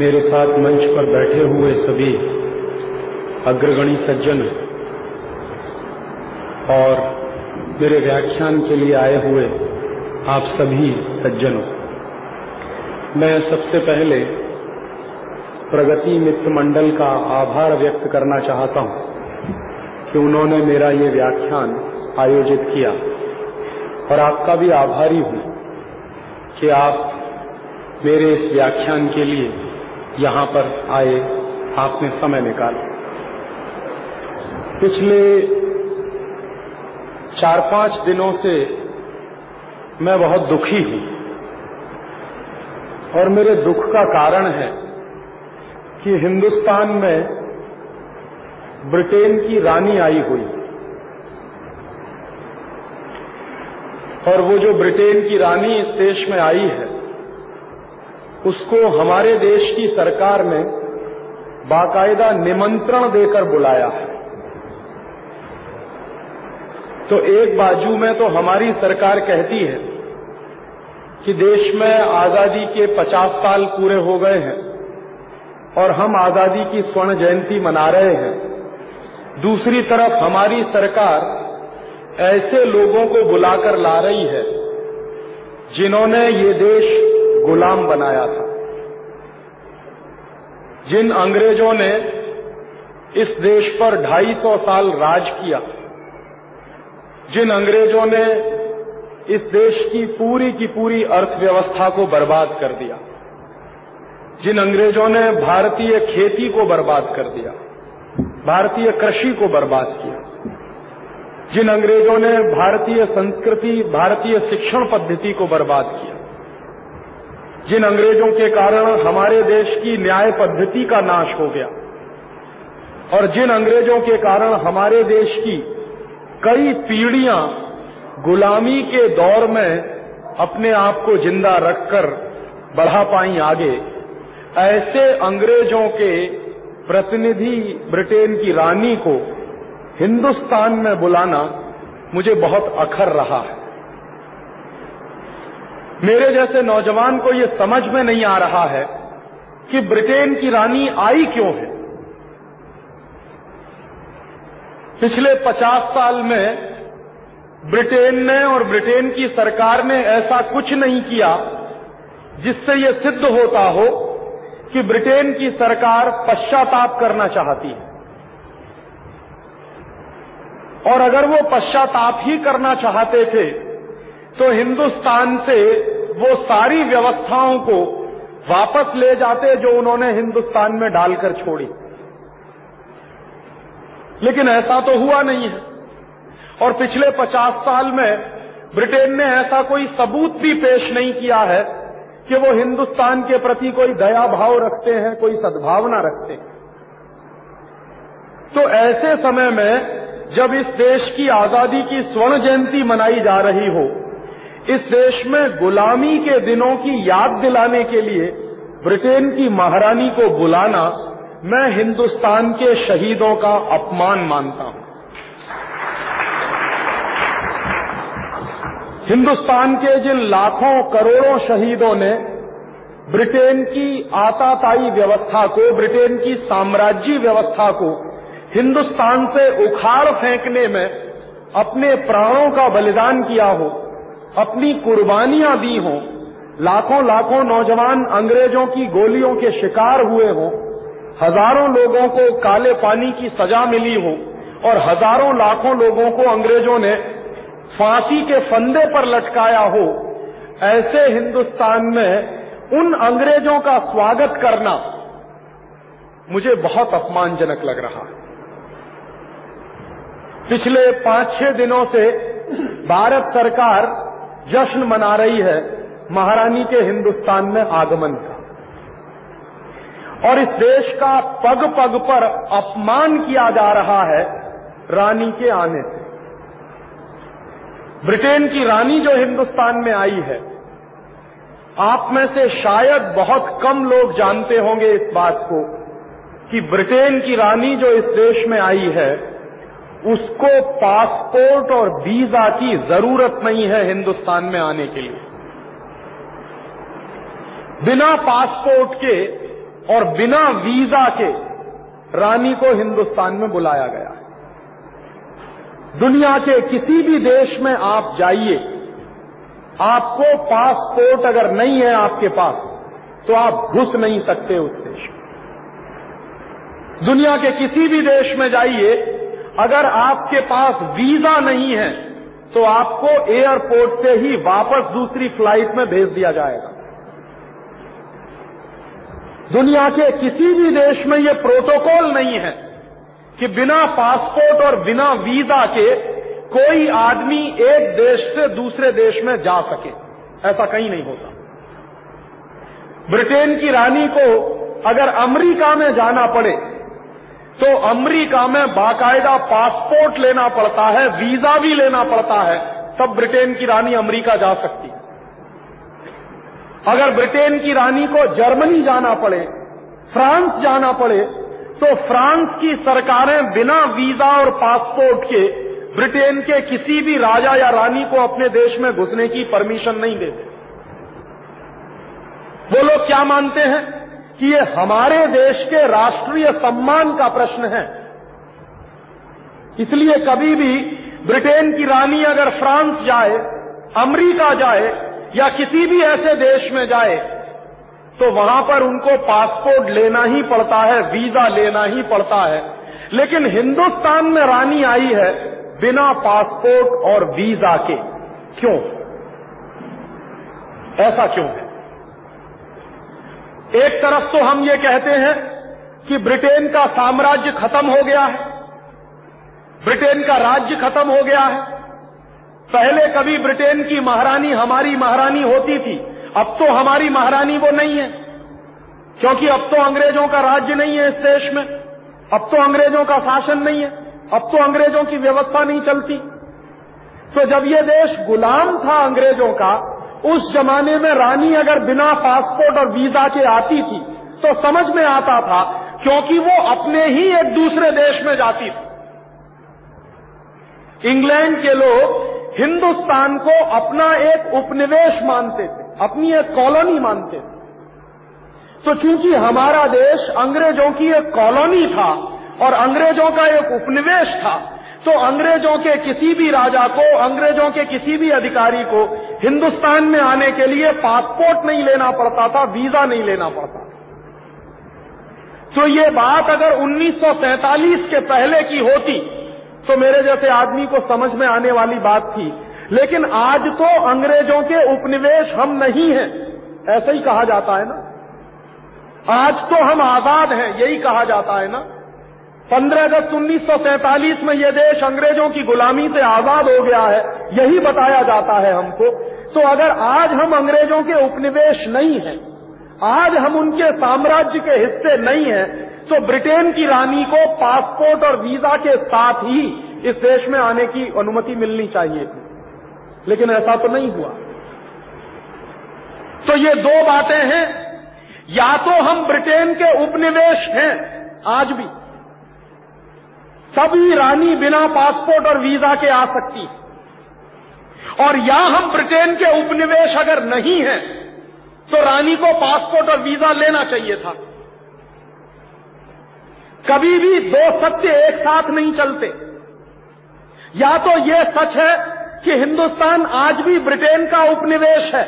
मेरे साथ मंच पर बैठे हुए सभी अग्रगणी सज्जन और मेरे व्याख्यान के लिए आए हुए आप सभी सज्जनों, मैं सबसे पहले प्रगति मित्र मंडल का आभार व्यक्त करना चाहता हूँ कि उन्होंने मेरा ये व्याख्यान आयोजित किया और आपका भी आभारी हूँ कि आप मेरे इस व्याख्यान के लिए यहाँ पर आए, आपने समय निकाला। पिछले चार पाँच दिनों से मैं बहुत दुखी हूँ। और मेरे दुख का कारण है कि हिंदुस्तान में ब्रिटेन की रानी आई हुई। और वो जो ब्रिटेन की रानी इस देश में आई है उसको हमारे देश की सरकार ने बाकायदा निमंत्रण देकर बुलाया है। तो एक बाजू में तो हमारी सरकार कहती है कि देश में आज़ादी के 50 साल पूरे हो गए हैं और हम आज़ादी की स्वर्ण जयंती मना रहे हैं। दूसरी तरफ़ हमारी सरकार ऐसे लोगों को बुलाकर ला रही है जिन्होंने ये देश गुलाम बनाया था। जिन अंग्रेज़ों ने इस देश पर 250 साल राज किया, जिन अंग्रेज़ों ने इस देश की पूरी की पूरी अर्थव्यवस्था को बर्बाद कर दिया, जिन अंग्रेज़ों ने भारतीय खेती को बर्बाद कर दिया, भारतीय कृषि को बर्बाद किया, जिन अंग्रेज़ों ने भारतीय संस्कृति, भारतीय शिक्षण पद्धति को बर्बाद किया जिन अंग्रेज़ों के कारण हमारे देश की न्याय पद्धति का नाश हो गया और जिन अंग्रेज़ों के कारण हमारे देश की कई पीढ़ियाँ गुलामी के दौर में अपने आप को ज़िंदा रखकर बढ़ा पाई आगे, ऐसे अंग्रेज़ों के प्रतिनिधि ब्रिटेन की रानी को हिंदुस्तान में बुलाना मुझे बहुत अखर रहा है। मेरे जैसे नौजवान को यह समझ में नहीं आ रहा है कि ब्रिटेन की रानी आई क्यों है। पिछले पचास साल में ब्रिटेन ने और ब्रिटेन की सरकार ने ऐसा कुछ नहीं किया जिससे यह सिद्ध होता हो कि ब्रिटेन की सरकार पश्चाताप करना चाहती है। और अगर वो पश्चाताप ही करना चाहते थे तो हिंदुस्तान से वो सारी व्यवस्थाओं को वापस ले जाते जो उन्होंने हिंदुस्तान में डालकर छोड़ी। लेकिन ऐसा तो हुआ नहीं है। और पिछले पचास साल में ब्रिटेन ने ऐसा कोई सबूत भी पेश नहीं किया है कि वो हिंदुस्तान के प्रति कोई दया भाव रखते हैं, कोई सद्भावना रखते हैं। तो ऐसे समय में जब इस देश की आज़ादी की स्वर्ण जयंती मनाई जा रही हो इस देश में गुलामी के दिनों की याद दिलाने के लिए ब्रिटेन की महारानी को बुलाना मैं हिंदुस्तान के शहीदों का अपमान मानता हूँ। हिंदुस्तान के जिन लाखों करोड़ों शहीदों ने ब्रिटेन की आताताई व्यवस्था को, ब्रिटेन की साम्राज्य व्यवस्था को हिंदुस्तान से उखाड़ फेंकने में अपने प्राणों का बलिदान किया हो अपनी कुर्बानियाँ दी हों, लाखों लाखों नौजवान अंग्रेज़ों की गोलियों के शिकार हुए हों, हज़ारों लोगों को काले पानी की सजा मिली हो, और हज़ारों लाखों लोगों को अंग्रेज़ों ने फांसी के फंदे पर लटकाया हो, ऐसे हिंदुस्तान में उन अंग्रेज़ों का स्वागत करना मुझे बहुत अपमानजनक लग रहा है। पिछले पाँच छह दिनों से भारत सरकार जश्न मना रही है महारानी के हिंदुस्तान में आगमन का। और इस देश का पग पग पर अपमान किया जा रहा है रानी के आने से। ब्रिटेन की रानी जो हिंदुस्तान में आई है, आप में से शायद बहुत कम लोग जानते होंगे इस बात को कि ब्रिटेन की रानी जो इस देश में आई है उसको पासपोर्ट और वीज़ा की ज़रूरत नहीं है हिंदुस्तान में आने के लिए। बिना पासपोर्ट के और बिना वीज़ा के रानी को हिंदुस्तान में बुलाया गया है। दुनिया के किसी भी देश में आप जाइए, आपको पासपोर्ट अगर नहीं है आपके पास तो आप घुस नहीं सकते उस देश में। दुनिया के किसी भी देश में जाइए अगर आपके पास वीज़ा नहीं है तो आपको एयरपोर्ट से ही वापस दूसरी फ़्लाइट में भेज दिया जाएगा। दुनिया के किसी भी देश में यह प्रोटोकॉल नहीं है कि बिना पासपोर्ट और बिना वीज़ा के कोई आदमी एक देश से दूसरे देश में जा सके। ऐसा कहीं नहीं होता। ब्रिटेन की रानी को अगर अमेरिका में जाना पड़े तो अमेरिका में बाकायदा पासपोर्ट लेना पड़ता है, वीज़ा भी लेना पड़ता है, तब ब्रिटेन की रानी अमेरिका जा सकती है। अगर ब्रिटेन की रानी को जर्मनी जाना पड़े, फ्रांस जाना पड़े तो फ्रांस की सरकारें बिना वीज़ा और पासपोर्ट के ब्रिटेन के किसी भी राजा या रानी को अपने देश में घुसने की परमिशन नहीं देते। वो लोग क्या मानते हैं? कि ये हमारे देश के राष्ट्रीय सम्मान का प्रश्न है। इसलिए कभी भी ब्रिटेन की रानी अगर फ्रांस जाए, अमेरिका जाए, या किसी भी ऐसे देश में जाए तो वहाँ पर उनको पासपोर्ट लेना ही पड़ता है, वीज़ा लेना ही पड़ता है। लेकिन हिंदुस्तान में रानी आई है बिना पासपोर्ट और वीज़ा के। क्यों? ऐसा क्यों है? एक तरफ़ तो हम ये कहते हैं कि ब्रिटेन का साम्राज्य खत्म हो गया है, ब्रिटेन का राज्य खत्म हो गया है। पहले कभी ब्रिटेन की महारानी हमारी महारानी होती थी, अब तो हमारी महारानी वो नहीं है, क्योंकि अब तो अंग्रेज़ों का राज्य नहीं है इस देश में, अब तो अंग्रेज़ों का शासन नहीं है, अब तो अंग्रेज़ों की व्यवस्था नहीं चलती। तो जब ये देश गुलाम था अंग्रेज़ों का उस जमाने में रानी अगर बिना पासपोर्ट और वीज़ा के आती थी तो समझ में आता था, क्योंकि वो अपने ही एक दूसरे देश में जाती थी। इंग्लैंड के लोग हिंदुस्तान को अपना एक उपनिवेश मानते थे, अपनी एक कॉलोनी मानते थे। तो चूँकि हमारा देश अंग्रेज़ों की एक कॉलोनी था और अंग्रेज़ों का एक उपनिवेश था तो अंग्रेज़ों के किसी भी राजा को, अंग्रेज़ों के किसी भी अधिकारी को हिंदुस्तान में आने के लिए पासपोर्ट नहीं लेना पड़ता था वीज़ा नहीं लेना पड़ता तो ये बात अगर 1947 के पहले की होती तो मेरे जैसे आदमी को समझ में आने वाली बात थी। लेकिन आज तो अंग्रेज़ों के उपनिवेश हम नहीं हैं, ऐसा ही कहा जाता है ना? आज तो हम आज़ाद हैं, यही कहा जाता है ना? 15 अगस्त 1947 में यह देश अंग्रेज़ों की गुलामी से आज़ाद हो गया है, यही बताया जाता है हमको। तो अगर आज हम अंग्रेज़ों के उपनिवेश नहीं हैं, आज हम उनके साम्राज्य के हिस्से नहीं हैं तो ब्रिटेन की रानी को पासपोर्ट और वीज़ा के साथ ही इस देश में आने की अनुमति मिलनी चाहिए थी। लेकिन ऐसा तो नहीं हुआ। तो ये दो बातें हैं, या तो हम ब्रिटेन के उपनिवेश हैं, आज भी सभी रानी बिना पासपोर्ट और वीज़ा के आ सकती और या हम ब्रिटेन के उपनिवेश अगर नहीं है तो रानी को पासपोर्ट और वीज़ा लेना चाहिए था। कभी भी दो सत्य एक साथ नहीं चलते। या तो ये सच है कि हिंदुस्तान आज भी ब्रिटेन का उपनिवेश है,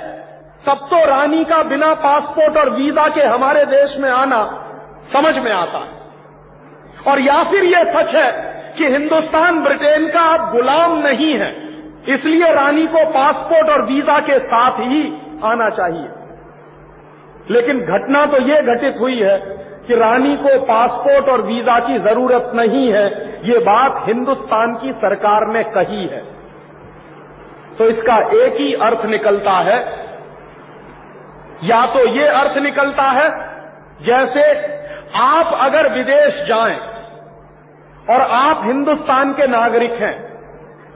तब तो रानी का बिना पासपोर्ट और वीज़ा के हमारे देश में आना समझ में आता। है और या फिर यह सच है कि हिंदुस्तान ब्रिटेन का अब गुलाम नहीं है। इसलिए रानी को पासपोर्ट और वीज़ा के साथ ही आना चाहिए। लेकिन घटना तो ये घटित हुई है कि रानी को पासपोर्ट और वीज़ा की ज़रूरत नहीं है। ये बात हिंदुस्तान की सरकार ने कही है। तो इसका एक ही अर्थ निकलता है। या तो ये अर्थ निकलता है, जैसे आप अगर विदेश जाएँ और आप हिंदुस्तान के नागरिक हैं।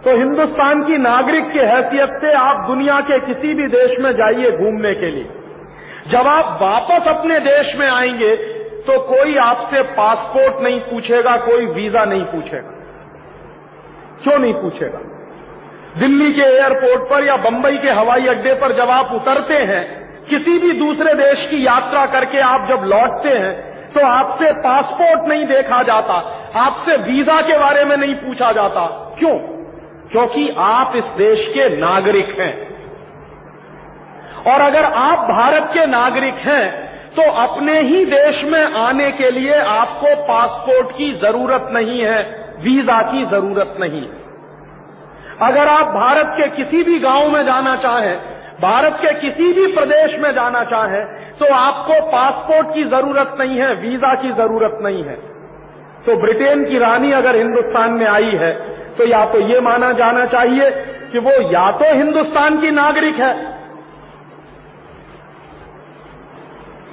तो हिंदुस्तान की नागरिक की हैसियत से आप दुनिया के किसी भी देश में जाइए घूमने के लिए। जब आप वापस अपने देश में आएँगे तो कोई आपसे पासपोर्ट नहीं पूछेगा, कोई वीज़ा नहीं पूछेगा। क्यों नहीं पूछेगा? दिल्ली के एयरपोर्ट पर या बंबई के हवाई अड्डे पर जब आप उतरते हैं, किसी भी दूसरे देश की यात्रा करके आप जब लौटते हैं तो आपसे पासपोर्ट नहीं देखा जाता। आपसे वीज़ा के बारे में नहीं पूछा जाता। क्यों? क्योंकि आप इस देश के नागरिक हैं। और अगर आप भारत के नागरिक हैं तो अपने ही देश में आने के लिए आपको पासपोर्ट की ज़रूरत नहीं है, वीज़ा की ज़रूरत नहीं अगर आप भारत के किसी भी गाँव में जाना चाहें, भारत के किसी भी प्रदेश में जाना चाहें तो आपको पासपोर्ट की ज़रूरत नहीं है, वीज़ा की ज़रूरत नहीं है। तो ब्रिटेन की रानी अगर हिंदुस्तान में आई है तो या तो ये माना जाना चाहिए कि वो या तो हिंदुस्तान की नागरिक है।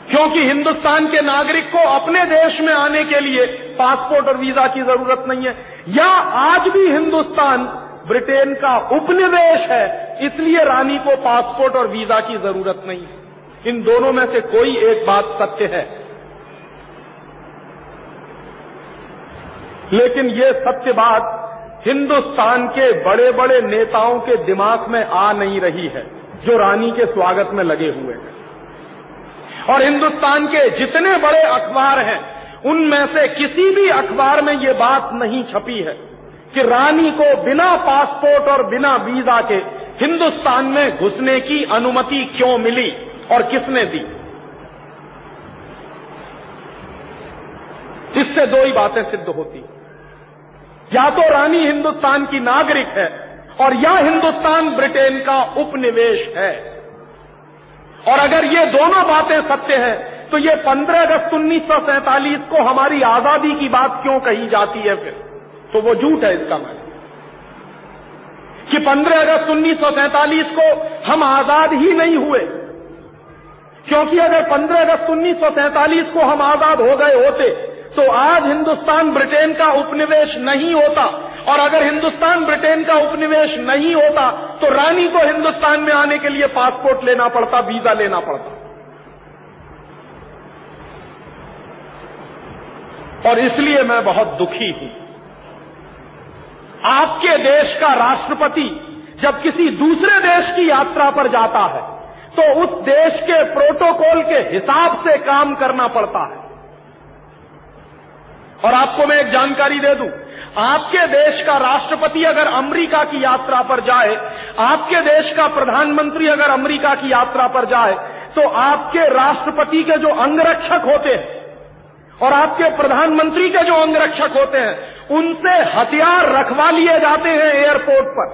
क्योंकि हिंदुस्तान के नागरिक को अपने देश में आने के लिए पासपोर्ट और वीज़ा की ज़रूरत नहीं है। या आज भी हिंदुस्तान ब्रिटेन का उपनिवेश है, इसलिए रानी को पासपोर्ट और वीज़ा की ज़रूरत नहीं है। इन दोनों में से कोई एक बात सत्य है। लेकिन ये सत्य बात हिंदुस्तान के बड़े बड़े नेताओं के दिमाग में आ नहीं रही है, जो रानी के स्वागत में लगे हुए हैं। और हिंदुस्तान के जितने बड़े अखबार हैं, उनमें से किसी भी अखबार में ये बात नहीं छपी है कि रानी को बिना पासपोर्ट और बिना वीज़ा के हिंदुस्तान में घुसने की अनुमति क्यों मिली। और किसने दी? इससे दो ही बातें सिद्ध होती या तो रानी हिंदुस्तान की नागरिक है और या हिंदुस्तान ब्रिटेन का उपनिवेश है। और अगर ये दोनों बातें सत्य हैं तो ये 15 अगस्त उन्नीस सौ सैंतालीस को हमारी आज़ादी की बात क्यों कही जाती है फिर? तो वो झूठ है इसका मतलब। कि 15 अगस्त उन्नीस सौ सैंतालीस को हम आज़ाद ही नहीं हुए। क्योंकि अगर 15 अगस्त उन्नीस सौ सैंतालीस को हम आज़ाद हो गए होते तो आज हिंदुस्तान ब्रिटेन का उपनिवेश नहीं होता। और अगर हिंदुस्तान ब्रिटेन का उपनिवेश नहीं होता तो रानी को हिंदुस्तान में आने के लिए पासपोर्ट लेना पड़ता, वीज़ा लेना पड़ता। और इसलिए मैं बहुत दुखी हूँ। आपके देश का राष्ट्रपति जब किसी दूसरे देश की यात्रा पर जाता है तो उस देश के प्रोटोकॉल के हिसाब से काम करना पड़ता है। और आपको मैं एक जानकारी दे दूँ, आपके देश का राष्ट्रपति अगर अमेरिका की यात्रा पर जाए, आपके देश का प्रधानमंत्री अगर अमेरिका की यात्रा पर जाए तो आपके राष्ट्रपति के जो अंगरक्षक होते हैं, और आपके प्रधानमंत्री के जो अंगरक्षक होते हैं, उनसे हथियार रखवा लिए जाते हैं एयरपोर्ट पर।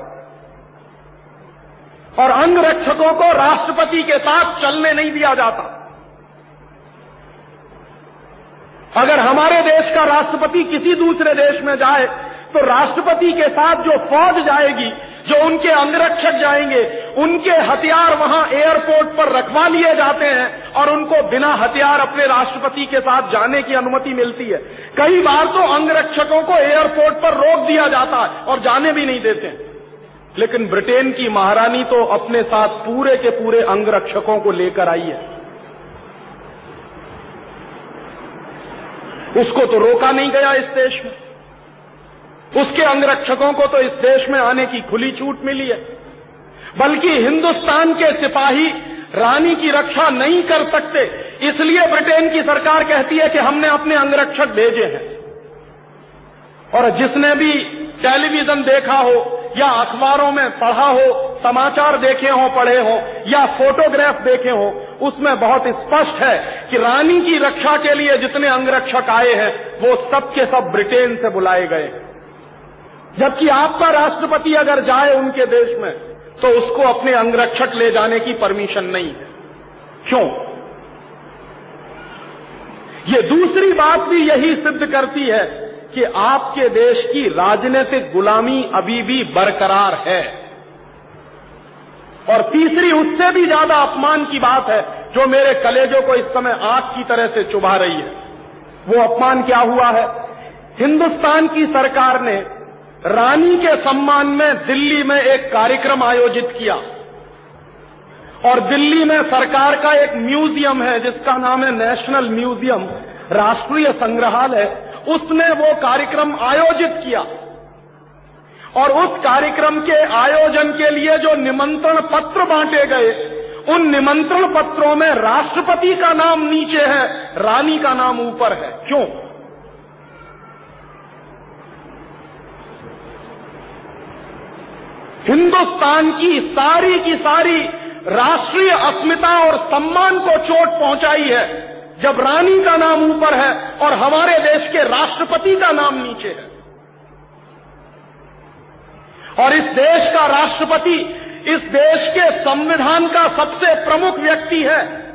और अंग रक्षकों को राष्ट्रपति के साथ चलने नहीं दिया जाता। अगर हमारे देश का राष्ट्रपति किसी दूसरे देश में जाए तो राष्ट्रपति के साथ जो फौज जाएगी, जो उनके अंगरक्षक जाएँगे, उनके हथियार वहाँ एयरपोर्ट पर रखवा लिए जाते हैं और उनको बिना हथियार अपने राष्ट्रपति के साथ जाने की अनुमति मिलती है। कई बार तो अंगरक्षकों को एयरपोर्ट पर रोक दिया जाता है और जाने भी नहीं देते लेकिन ब्रिटेन की महारानी तो अपने साथ पूरे के पूरे अंगरक्षकों को लेकर आई है। उसको तो रोका नहीं गया इस देश में। उसके अंगरक्षकों को तो इस देश में आने की खुली छूट मिली है। बल्कि हिंदुस्तान के सिपाही रानी की रक्षा नहीं कर सकते, इसलिए ब्रिटेन की सरकार कहती है कि हमने अपने अंगरक्षक भेजे हैं। और जिसने भी टेलीविज़न देखा हो या अखबारों में पढ़ा हो, समाचार देखे हो, पढ़े हो, या फोटोग्राफ देखे हो, उसमें बहुत स्पष्ट है कि रानी की रक्षा के लिए जितने अंगरक्षक आए हैं, वो सब के सब ब्रिटेन से बुलाए गए जबकि आपका राष्ट्रपति अगर जाए उनके देश में तो उसको अपने अंगरक्षक ले जाने की परमिशन नहीं है। क्यों? ये दूसरी बात भी यही सिद्ध करती है कि आपके देश की राजनीतिक गुलामी अभी भी बरकरार है। और तीसरी, उससे भी ज़्यादा अपमान की बात है, जो मेरे कलेजों को इस समय आग की तरह से चुभा रही है। वो अपमान क्या हुआ है? हिंदुस्तान की सरकार ने रानी के सम्मान में दिल्ली में एक कार्यक्रम आयोजित किया। और दिल्ली में सरकार का एक म्यूज़ियम है, जिसका नाम है नेशनल म्यूज़ियम, राष्ट्रीय संग्रहालय। उसने वो कार्यक्रम आयोजित किया। और उस कार्यक्रम के आयोजन के लिए जो निमंत्रण पत्र बांटे गए, उन निमंत्रण पत्रों में राष्ट्रपति का नाम नीचे है, रानी का नाम ऊपर है। क्यों? हिंदुस्तान की सारी की सारी राष्ट्रीय अस्मिता और सम्मान को चोट पहुंचाई है। जब रानी का नाम ऊपर है और हमारे देश के राष्ट्रपति का नाम नीचे है। और इस देश का राष्ट्रपति, इस देश के संविधान का सबसे प्रमुख व्यक्ति है।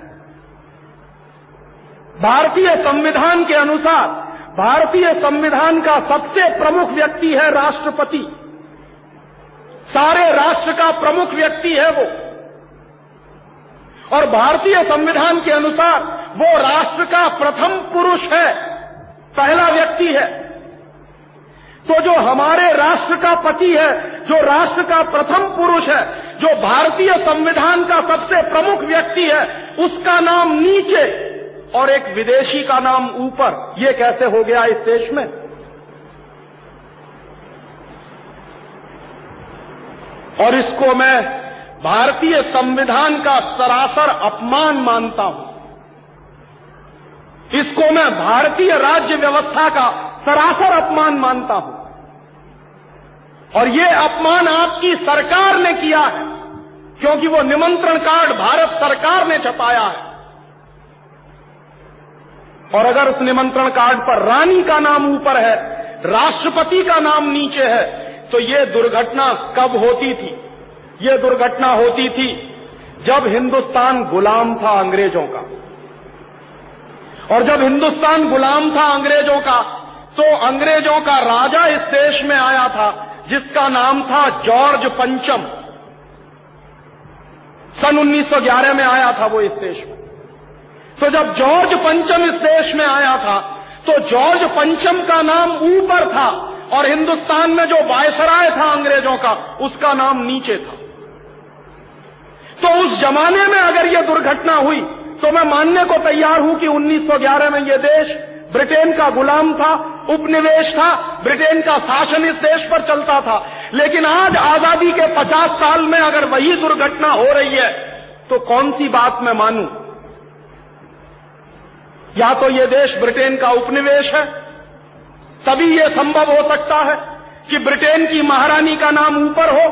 भारतीय संविधान के अनुसार, भारतीय संविधान का सबसे प्रमुख व्यक्ति है राष्ट्रपति। सारे राष्ट्र का प्रमुख व्यक्ति है वो। और भारतीय संविधान के अनुसार वो राष्ट्र का प्रथम पुरुष है, पहला व्यक्ति है। तो जो हमारे राष्ट्र का पति है, जो राष्ट्र का प्रथम पुरुष है, जो भारतीय संविधान का सबसे प्रमुख व्यक्ति है, उसका नाम नीचे और एक विदेशी का नाम ऊपर। ये कैसे हो गया इस देश में? और इसको मैं भारतीय संविधान का सरासर अपमान मानता हूँ। इसको मैं भारतीय राज्य व्यवस्था का सरासर अपमान मानता हूँ। और ये अपमान आपकी सरकार ने किया है, क्योंकि वो निमंत्रण कार्ड भारत सरकार ने छपाया है। और अगर उस निमंत्रण कार्ड पर रानी का नाम ऊपर है, राष्ट्रपति का नाम नीचे है तो ये दुर्घटना कब होती थी? ये दुर्घटना होती थी जब हिंदुस्तान गुलाम था अंग्रेज़ों का। और जब हिंदुस्तान गुलाम था अंग्रेज़ों का तो अंग्रेज़ों का राजा इस देश में आया था, जिसका नाम था जॉर्ज पंचम। सन 1911 में आया था वो इस देश में। तो जब जॉर्ज पंचम इस देश में आया था तो जॉर्ज पंचम का नाम ऊपर था, और हिंदुस्तान में जो वायसराय था अंग्रेज़ों का, उसका नाम नीचे था। तो उस जमाने में अगर यह दुर्घटना हुई तो मैं मानने को तैयार हूँ कि 1911 में यह देश ब्रिटेन का गुलाम था, उपनिवेश था, ब्रिटेन का शासन इस देश पर चलता था। लेकिन आज आज़ादी के 50 साल में अगर वही दुर्घटना हो रही है तो कौन सी बात मैं मानूं? या तो ये देश ब्रिटेन का उपनिवेश है? तभी यह संभव हो सकता है कि ब्रिटेन की महारानी का नाम ऊपर हो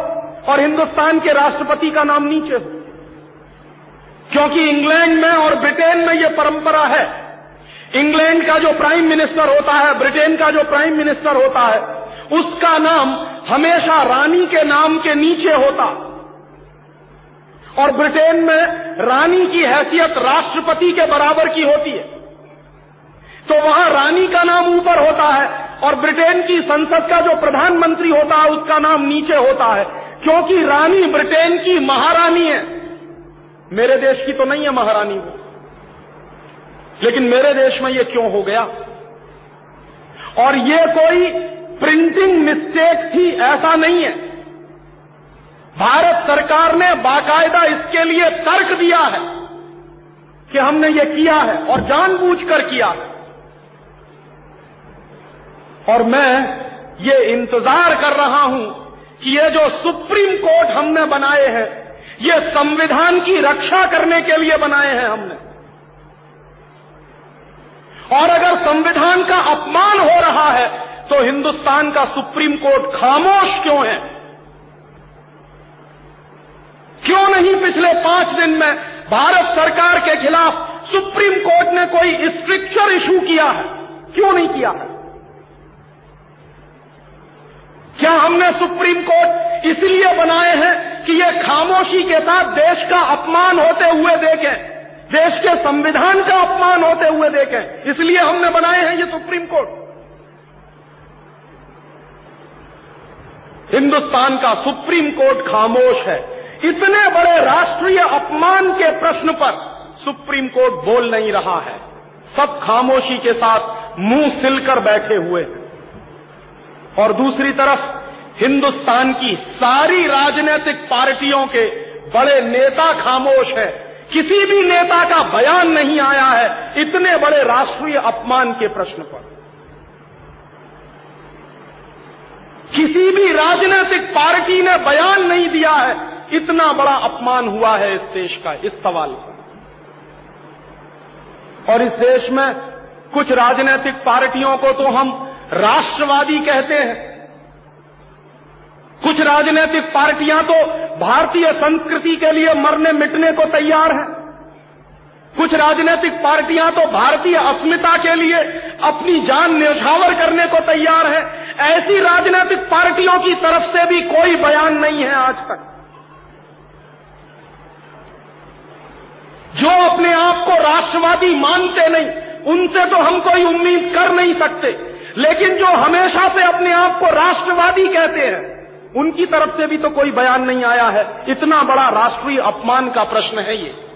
और हिंदुस्तान के राष्ट्रपति का नाम नीचे हो। क्योंकि इंग्लैंड में और ब्रिटेन में यह परंपरा है। इंग्लैंड का जो प्राइम मिनिस्टर होता है, ब्रिटेन का जो प्राइम मिनिस्टर होता है, उसका नाम हमेशा रानी के नाम के नीचे होता। और ब्रिटेन में रानी की हैसियत राष्ट्रपति के बराबर की होती है। तो वहाँ रानी का नाम ऊपर होता है और ब्रिटेन की संसद का जो प्रधानमंत्री होता है, उसका नाम नीचे होता है। क्योंकि रानी ब्रिटेन की महारानी है। मेरे देश की तो नहीं है महारानी वो। लेकिन मेरे देश में ये क्यों हो गया? और ये कोई प्रिंटिंग मिस्टेक थी, ऐसा नहीं है। भारत सरकार ने बाकायदा इसके लिए तर्क दिया है कि हमने ये किया है और जानबूझकर किया है। और मैं ये इंतज़ार कर रहा हूँ कि ये जो सुप्रीम कोर्ट हमने बनाए हैं ये संविधान की रक्षा करने के लिए बनाए हैं हमने। और अगर संविधान का अपमान हो रहा है तो हिंदुस्तान का सुप्रीम कोर्ट खामोश क्यों है? क्यों नहीं पिछले पाँच दिन में भारत सरकार के खिलाफ सुप्रीम कोर्ट ने कोई स्ट्रिक्चर इशू किया है? क्यों नहीं किया है? क्या हमने सुप्रीम कोर्ट इसलिए बनाए हैं कि ये खामोशी के साथ देश का अपमान होते हुए देखें? देश के संविधान का अपमान होते हुए देखें? इसलिए हमने बनाए हैं ये सुप्रीम कोर्ट। हिंदुस्तान का सुप्रीम कोर्ट खामोश है। इतने बड़े राष्ट्रीय अपमान के प्रश्न पर सुप्रीम कोर्ट बोल नहीं रहा है। सब खामोशी के साथ मुँह सिलकर बैठे हुए हैं। और दूसरी तरफ़ हिंदुस्तान की सारी राजनीतिक पार्टियों के बड़े नेता खामोश है। किसी भी नेता का बयान नहीं आया है इतने बड़े राष्ट्रीय अपमान के प्रश्न पर। किसी भी राजनीतिक पार्टी ने बयान नहीं दिया है, इतना बड़ा अपमान हुआ है इस देश का, इस सवाल पर और इस देश में कुछ राजनीतिक पार्टियों को तो हम राष्ट्रवादी कहते हैं। कुछ राजनीतिक पार्टियाँ तो भारतीय संस्कृति के लिए मरने मिटने को तैयार हैं। कुछ राजनीतिक पार्टियाँ तो भारतीय अस्मिता के लिए अपनी जान न्यौछावर करने को तैयार है। ऐसी राजनीतिक पार्टियों की तरफ़ से भी कोई बयान नहीं है आज तक। जो अपने आप को राष्ट्रवादी मानते नहीं, उनसे तो हम कोई उम्मीद कर नहीं सकते। लेकिन जो हमेशा से अपने आप को राष्ट्रवादी कहते हैं, उनकी तरफ़ से भी तो कोई बयान नहीं आया है। इतना बड़ा राष्ट्रीय अपमान का प्रश्न है ये।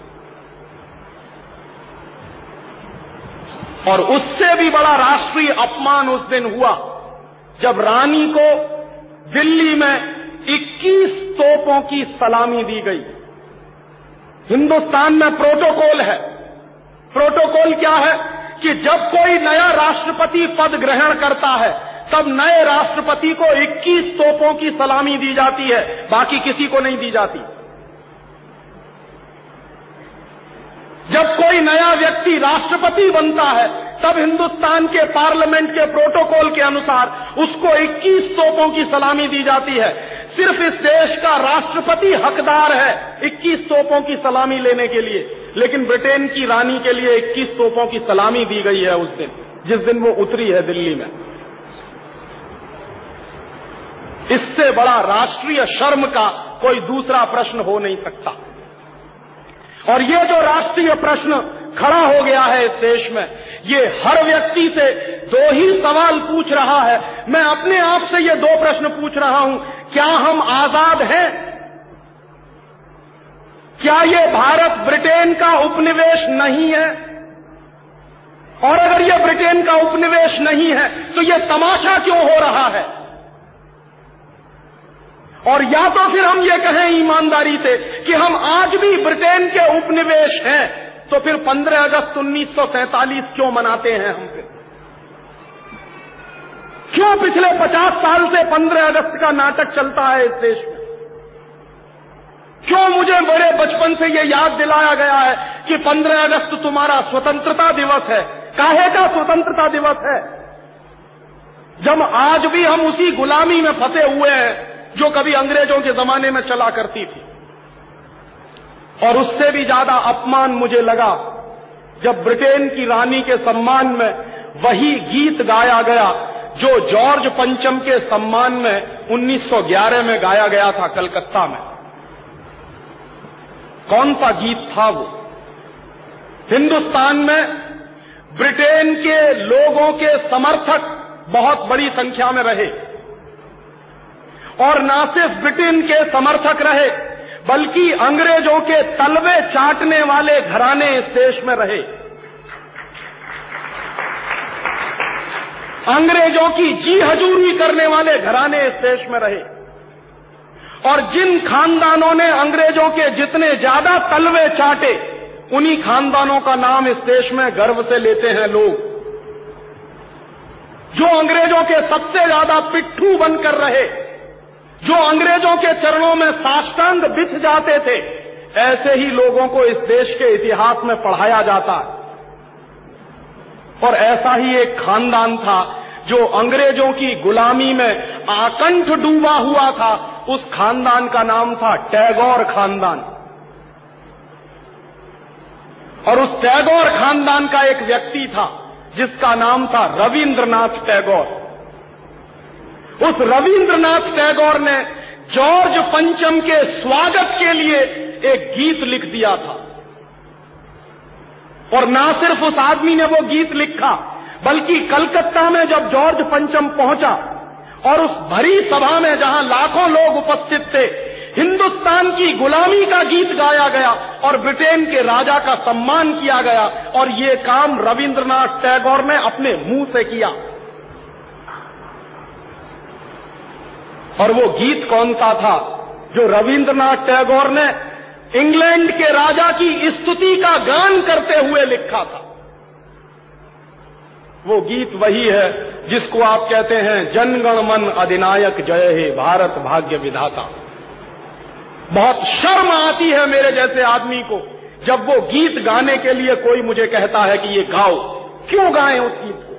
और उससे भी बड़ा राष्ट्रीय अपमान उस दिन हुआ, जब रानी को दिल्ली में 21 तोपों की सलामी दी गई। हिंदुस्तान में प्रोटोकॉल है। प्रोटोकॉल क्या है? कि जब कोई नया राष्ट्रपति पद ग्रहण करता है, तब नए राष्ट्रपति को 21 तोपों की सलामी दी जाती है, बाकी किसी को नहीं दी जाती। जब कोई नया व्यक्ति राष्ट्रपति बनता है, तब हिंदुस्तान के पार्लियामेंट के प्रोटोकॉल के अनुसार उसको 21 तोपों की सलामी दी जाती है। सिर्फ़ इस देश का राष्ट्रपति हकदार है 21 तोपों की सलामी लेने के लिए। लेकिन ब्रिटेन की रानी के लिए 21 तोपों की सलामी दी गई है उस दिन, जिस दिन वो उतरी है दिल्ली में। इससे बड़ा राष्ट्रीय शर्म का कोई दूसरा प्रश्न हो नहीं सकता। और ये जो राष्ट्रीय प्रश्न खड़ा हो गया है इस देश में, ये हर व्यक्ति से दो ही सवाल पूछ रहा है। मैं अपने आप से ये दो प्रश्न पूछ रहा हूँ, क्या हम आज़ाद हैं क्या ये भारत ब्रिटेन का उपनिवेश नहीं है? और अगर ये ब्रिटेन का उपनिवेश नहीं है तो ये तमाशा क्यों हो रहा है? और या तो फिर हम ये कहें ईमानदारी से कि हम आज भी ब्रिटेन के उपनिवेश हैं तो फिर 15 अगस्त 1947 क्यों मनाते हैं हम फिर? क्यों पिछले 50 साल से 15 अगस्त का नाटक चलता है इस देश में? क्यों मुझे बड़े बचपन से ये याद दिलाया गया है कि 15 अगस्त तुम्हारा स्वतंत्रता दिवस है? काहे का स्वतंत्रता दिवस है? जब आज भी हम उसी गुलामी में फंसे हुए हैं जो कभी अंग्रेज़ों के जमाने में चला करती थी। और उससे भी ज़्यादा अपमान मुझे लगा जब ब्रिटेन की रानी के सम्मान में वही गीत गाया गया जो जॉर्ज पंचम के सम्मान में 1911 में गाया गया था कलकत्ता में। कौन सा गीत था वो? हिंदुस्तान में ब्रिटेन के लोगों के समर्थक बहुत बड़ी संख्या में रहे। और न सिर्फ़ ब्रिटेन के समर्थक रहे, बल्कि अंग्रेज़ों के तलवे चाटने वाले घराने इस देश में रहे। अंग्रेज़ों की जी हजूरी करने वाले घराने इस देश में रहे। और जिन खानदानों ने अंग्रेज़ों के जितने ज़्यादा तलवे चाटे, उन्हीं खानदानों का नाम इस देश में गर्व से लेते हैं लोग। जो अंग्रेज़ों के सबसे ज़्यादा पिट्ठू बनकर रहे, जो अंग्रेज़ों के चरणों में साष्टांग बिछ जाते थे, ऐसे ही लोगों को इस देश के इतिहास में पढ़ाया जाता। और ऐसा ही एक खानदान था जो अंग्रेज़ों की गुलामी में आकंठ डूबा हुआ था, उस खानदान का नाम था टैगोर खानदान। और उस टैगोर खानदान का एक व्यक्ति था, जिसका नाम था रविंद्रनाथ टैगोर। उस रविंद्रनाथ टैगोर ने जॉर्ज पंचम के स्वागत के लिए एक गीत लिख दिया था। और ना सिर्फ़ उस आदमी ने वो गीत लिखा बल्कि कलकत्ता में जब जॉर्ज पंचम पहुँचा और उस भरी सभा में जहाँ लाखों लोग उपस्थित थे, हिंदुस्तान की गुलामी का गीत गाया गया और ब्रिटेन के राजा का सम्मान किया गया और ये काम रविंद्रनाथ टैगोर ने अपने मुँह से किया। और वो गीत कौन सा था जो रविंद्रनाथ टैगोर ने इंग्लैंड के राजा की स्तुति का गान करते हुए लिखा था? वो गीत वही है जिसको आप कहते हैं, जनगण मन अधिनायक जय हे भारत भाग्य विधाता। बहुत शर्म आती है मेरे जैसे आदमी को जब वो गीत गाने के लिए कोई मुझे कहता है कि ये गाओ, क्यों गाएँ उस गीत को?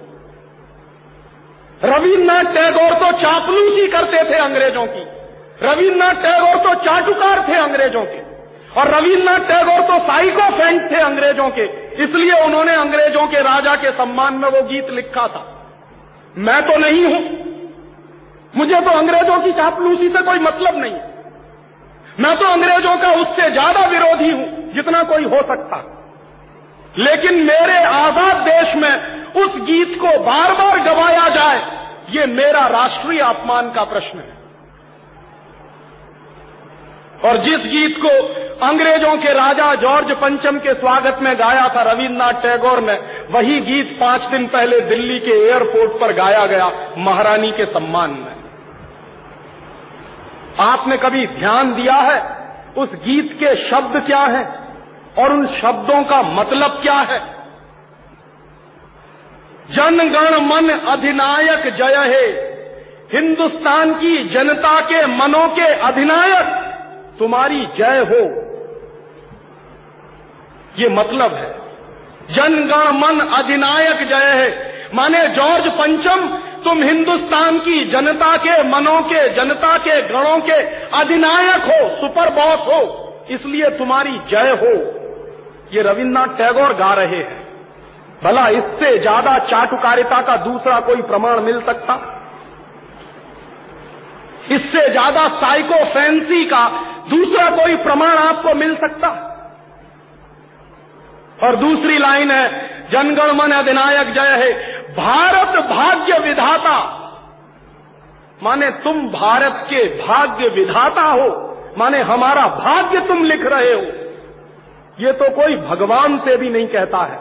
रविन्द्रनाथ टैगोर तो चापलूसी करते थे अंग्रेज़ों की। रविन्द्रनाथ टैगोर तो चाटुकार थे अंग्रेज़ों के। और रविन्द्रनाथ टैगोर तो साइको फ्रेंड थे अंग्रेज़ों के। इसलिए उन्होंने अंग्रेज़ों के राजा के सम्मान में वो गीत लिखा था। मैं तो नहीं हूँ। मुझे तो अंग्रेज़ों की चापलूसी से कोई मतलब नहीं। मैं तो अंग्रेज़ों का उससे ज़्यादा विरोधी हूँ, जितना कोई हो सकता। लेकिन मेरे आज़ाद देश में उस गीत को बार बार गवाया जाए, ये मेरा राष्ट्रीय अपमान का प्रश्न है। और जिस गीत को अंग्रेज़ों के राजा जॉर्ज पंचम के स्वागत में गाया था रविन्द्रनाथ टैगोर ने, वही गीत पाँच दिन पहले दिल्ली के एयरपोर्ट पर गाया गया महारानी के सम्मान में। आपने कभी ध्यान दिया है उस गीत के शब्द क्या हैं और उन शब्दों का मतलब क्या है? जनगण मन अधिनायक जय है, हिंदुस्तान की जनता के मनों के अधिनायक। तुम्हारी जय हो। ये मतलब है। जनगण मन अधिनायक जय है। माने जॉर्ज पंचम, तुम हिंदुस्तान की जनता के मनों के, जनता के गणों के अधिनायक हो, सुपर बॉस हो। इसलिए तुम्हारी जय हो। ये रविन्द्रनाथ टैगोर गा रहे हैं। भला इससे ज़्यादा चाटुकारिता का दूसरा कोई प्रमाण मिल सकता? इससे ज़्यादा साइको फैंसी का दूसरा कोई प्रमाण आपको मिल सकता। और दूसरी लाइन है, जनगण मन अधिनायक जय है। भारत भाग्य विधाता। माने तुम भारत के भाग्य विधाता हो। माने हमारा भाग्य तुम लिख रहे हो। ये तो कोई भगवान से भी नहीं कहता है।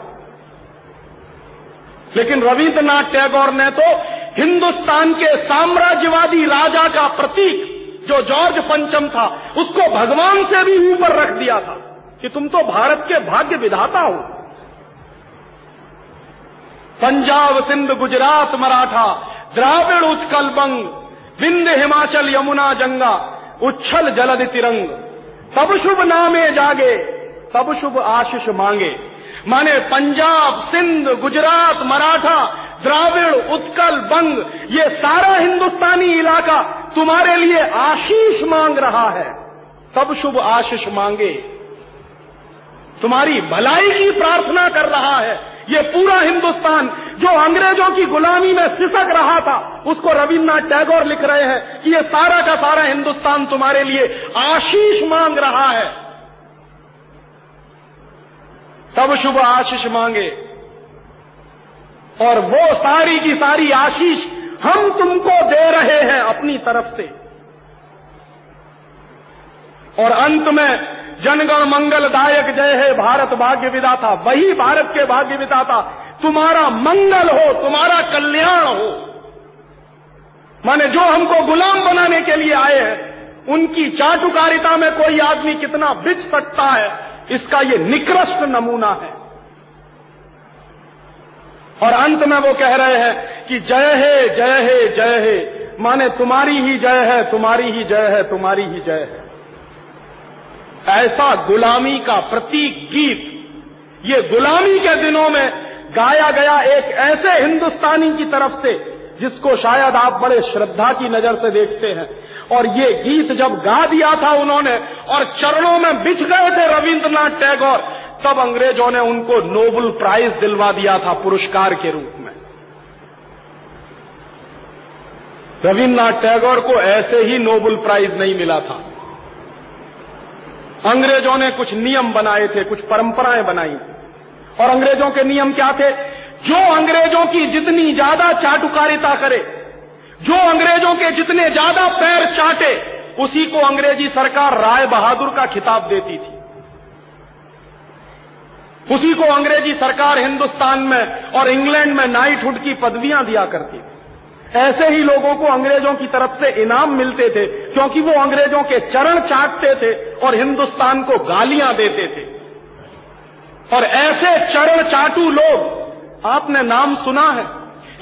लेकिन रविन्द्रनाथ टैगोर ने तो हिंदुस्तान के साम्राज्यवादी राजा का प्रतीक जो जॉर्ज पंचम था, उसको भगवान से भी ऊपर रख दिया था कि तुम तो भारत के भाग्य विधाता हो। पंजाब, सिंध, गुजरात, मराठा, द्राविड़, उत्कल बंग, विंध्य हिमाचल, यमुना, जंगा, उच्छल जलद तिरंग। तब शुभ नामे जागे, तब शुभ आशीष मांगे। माने पंजाब, सिंध, गुजरात, मराठा द्राविड़, उत्कल, बंग, ये सारा हिंदुस्तानी इलाका तुम्हारे लिए आशीष मांग रहा है। तब शुभ आशीष मांगे। तुम्हारी भलाई की प्रार्थना कर रहा है। ये पूरा हिंदुस्तान जो अंग्रेज़ों की गुलामी में सिसक रहा था, उसको रविन्द्रनाथ टैगोर लिख रहे हैं कि ये सारा का सारा हिंदुस्तान तुम्हारे लिए आशीष मांग रहा है। तब शुभ आशीष मांगे। और वो सारी की सारी आशीष हम तुमको दे रहे हैं अपनी तरफ़ से। और अंत में, जनगण मंगलदायक जय है भारत भाग्य विदाता वही भारत के भाग्य विदाता तुम्हारा मंगल हो, तुम्हारा कल्याण हो। माने जो हमको गुलाम बनाने के लिए आए हैं, उनकी चाटुकारिता में कोई आदमी कितना बिच सकता है, इसका ये निकृष्ट नमूना है। और अंत में वो कह रहे हैं कि जय हे जय हे जय हे। माने तुम्हारी ही जय है, तुम्हारी ही जय है, तुम्हारी ही जय है। ऐसा गुलामी का प्रतीक गीत ये गुलामी के दिनों में गाया गया एक ऐसे हिंदुस्तानी की तरफ़ से जिसको शायद आप बड़े श्रद्धा की नज़र से देखते हैं। और ये गीत जब गा दिया था उन्होंने और चरणों में बिछ गए थे रविन्द्रनाथ टैगोर, तब अंग्रेज़ों ने उनको नोबल प्राइज दिलवा दिया था पुरस्कार के रूप में। रविन्द्रनाथ टैगोर को ऐसे ही नोबल प्राइज नहीं मिला था। अंग्रेज़ों ने कुछ नियम बनाए थे, कुछ परंपराएँ बनाई। और अंग्रेज़ों के नियम क्या थे? जो अंग्रेज़ों की जितनी ज़्यादा चाटुकारिता करे, जो अंग्रेज़ों के जितने ज़्यादा पैर चाटे, उसी को अंग्रेज़ी सरकार राय बहादुर का खिताब देती थी। उसी को अंग्रेज़ी सरकार हिंदुस्तान में और इंग्लैंड में नाइटहुड की पदवियाँ दिया करती थी। ऐसे ही लोगों को अंग्रेज़ों की तरफ़ से इनाम मिलते थे, क्योंकि वो अंग्रेज़ों के चरण चाटते थे और हिंदुस्तान को गालियाँ देते थे। और ऐसे चरण चाटू लोग आपने नाम सुना है।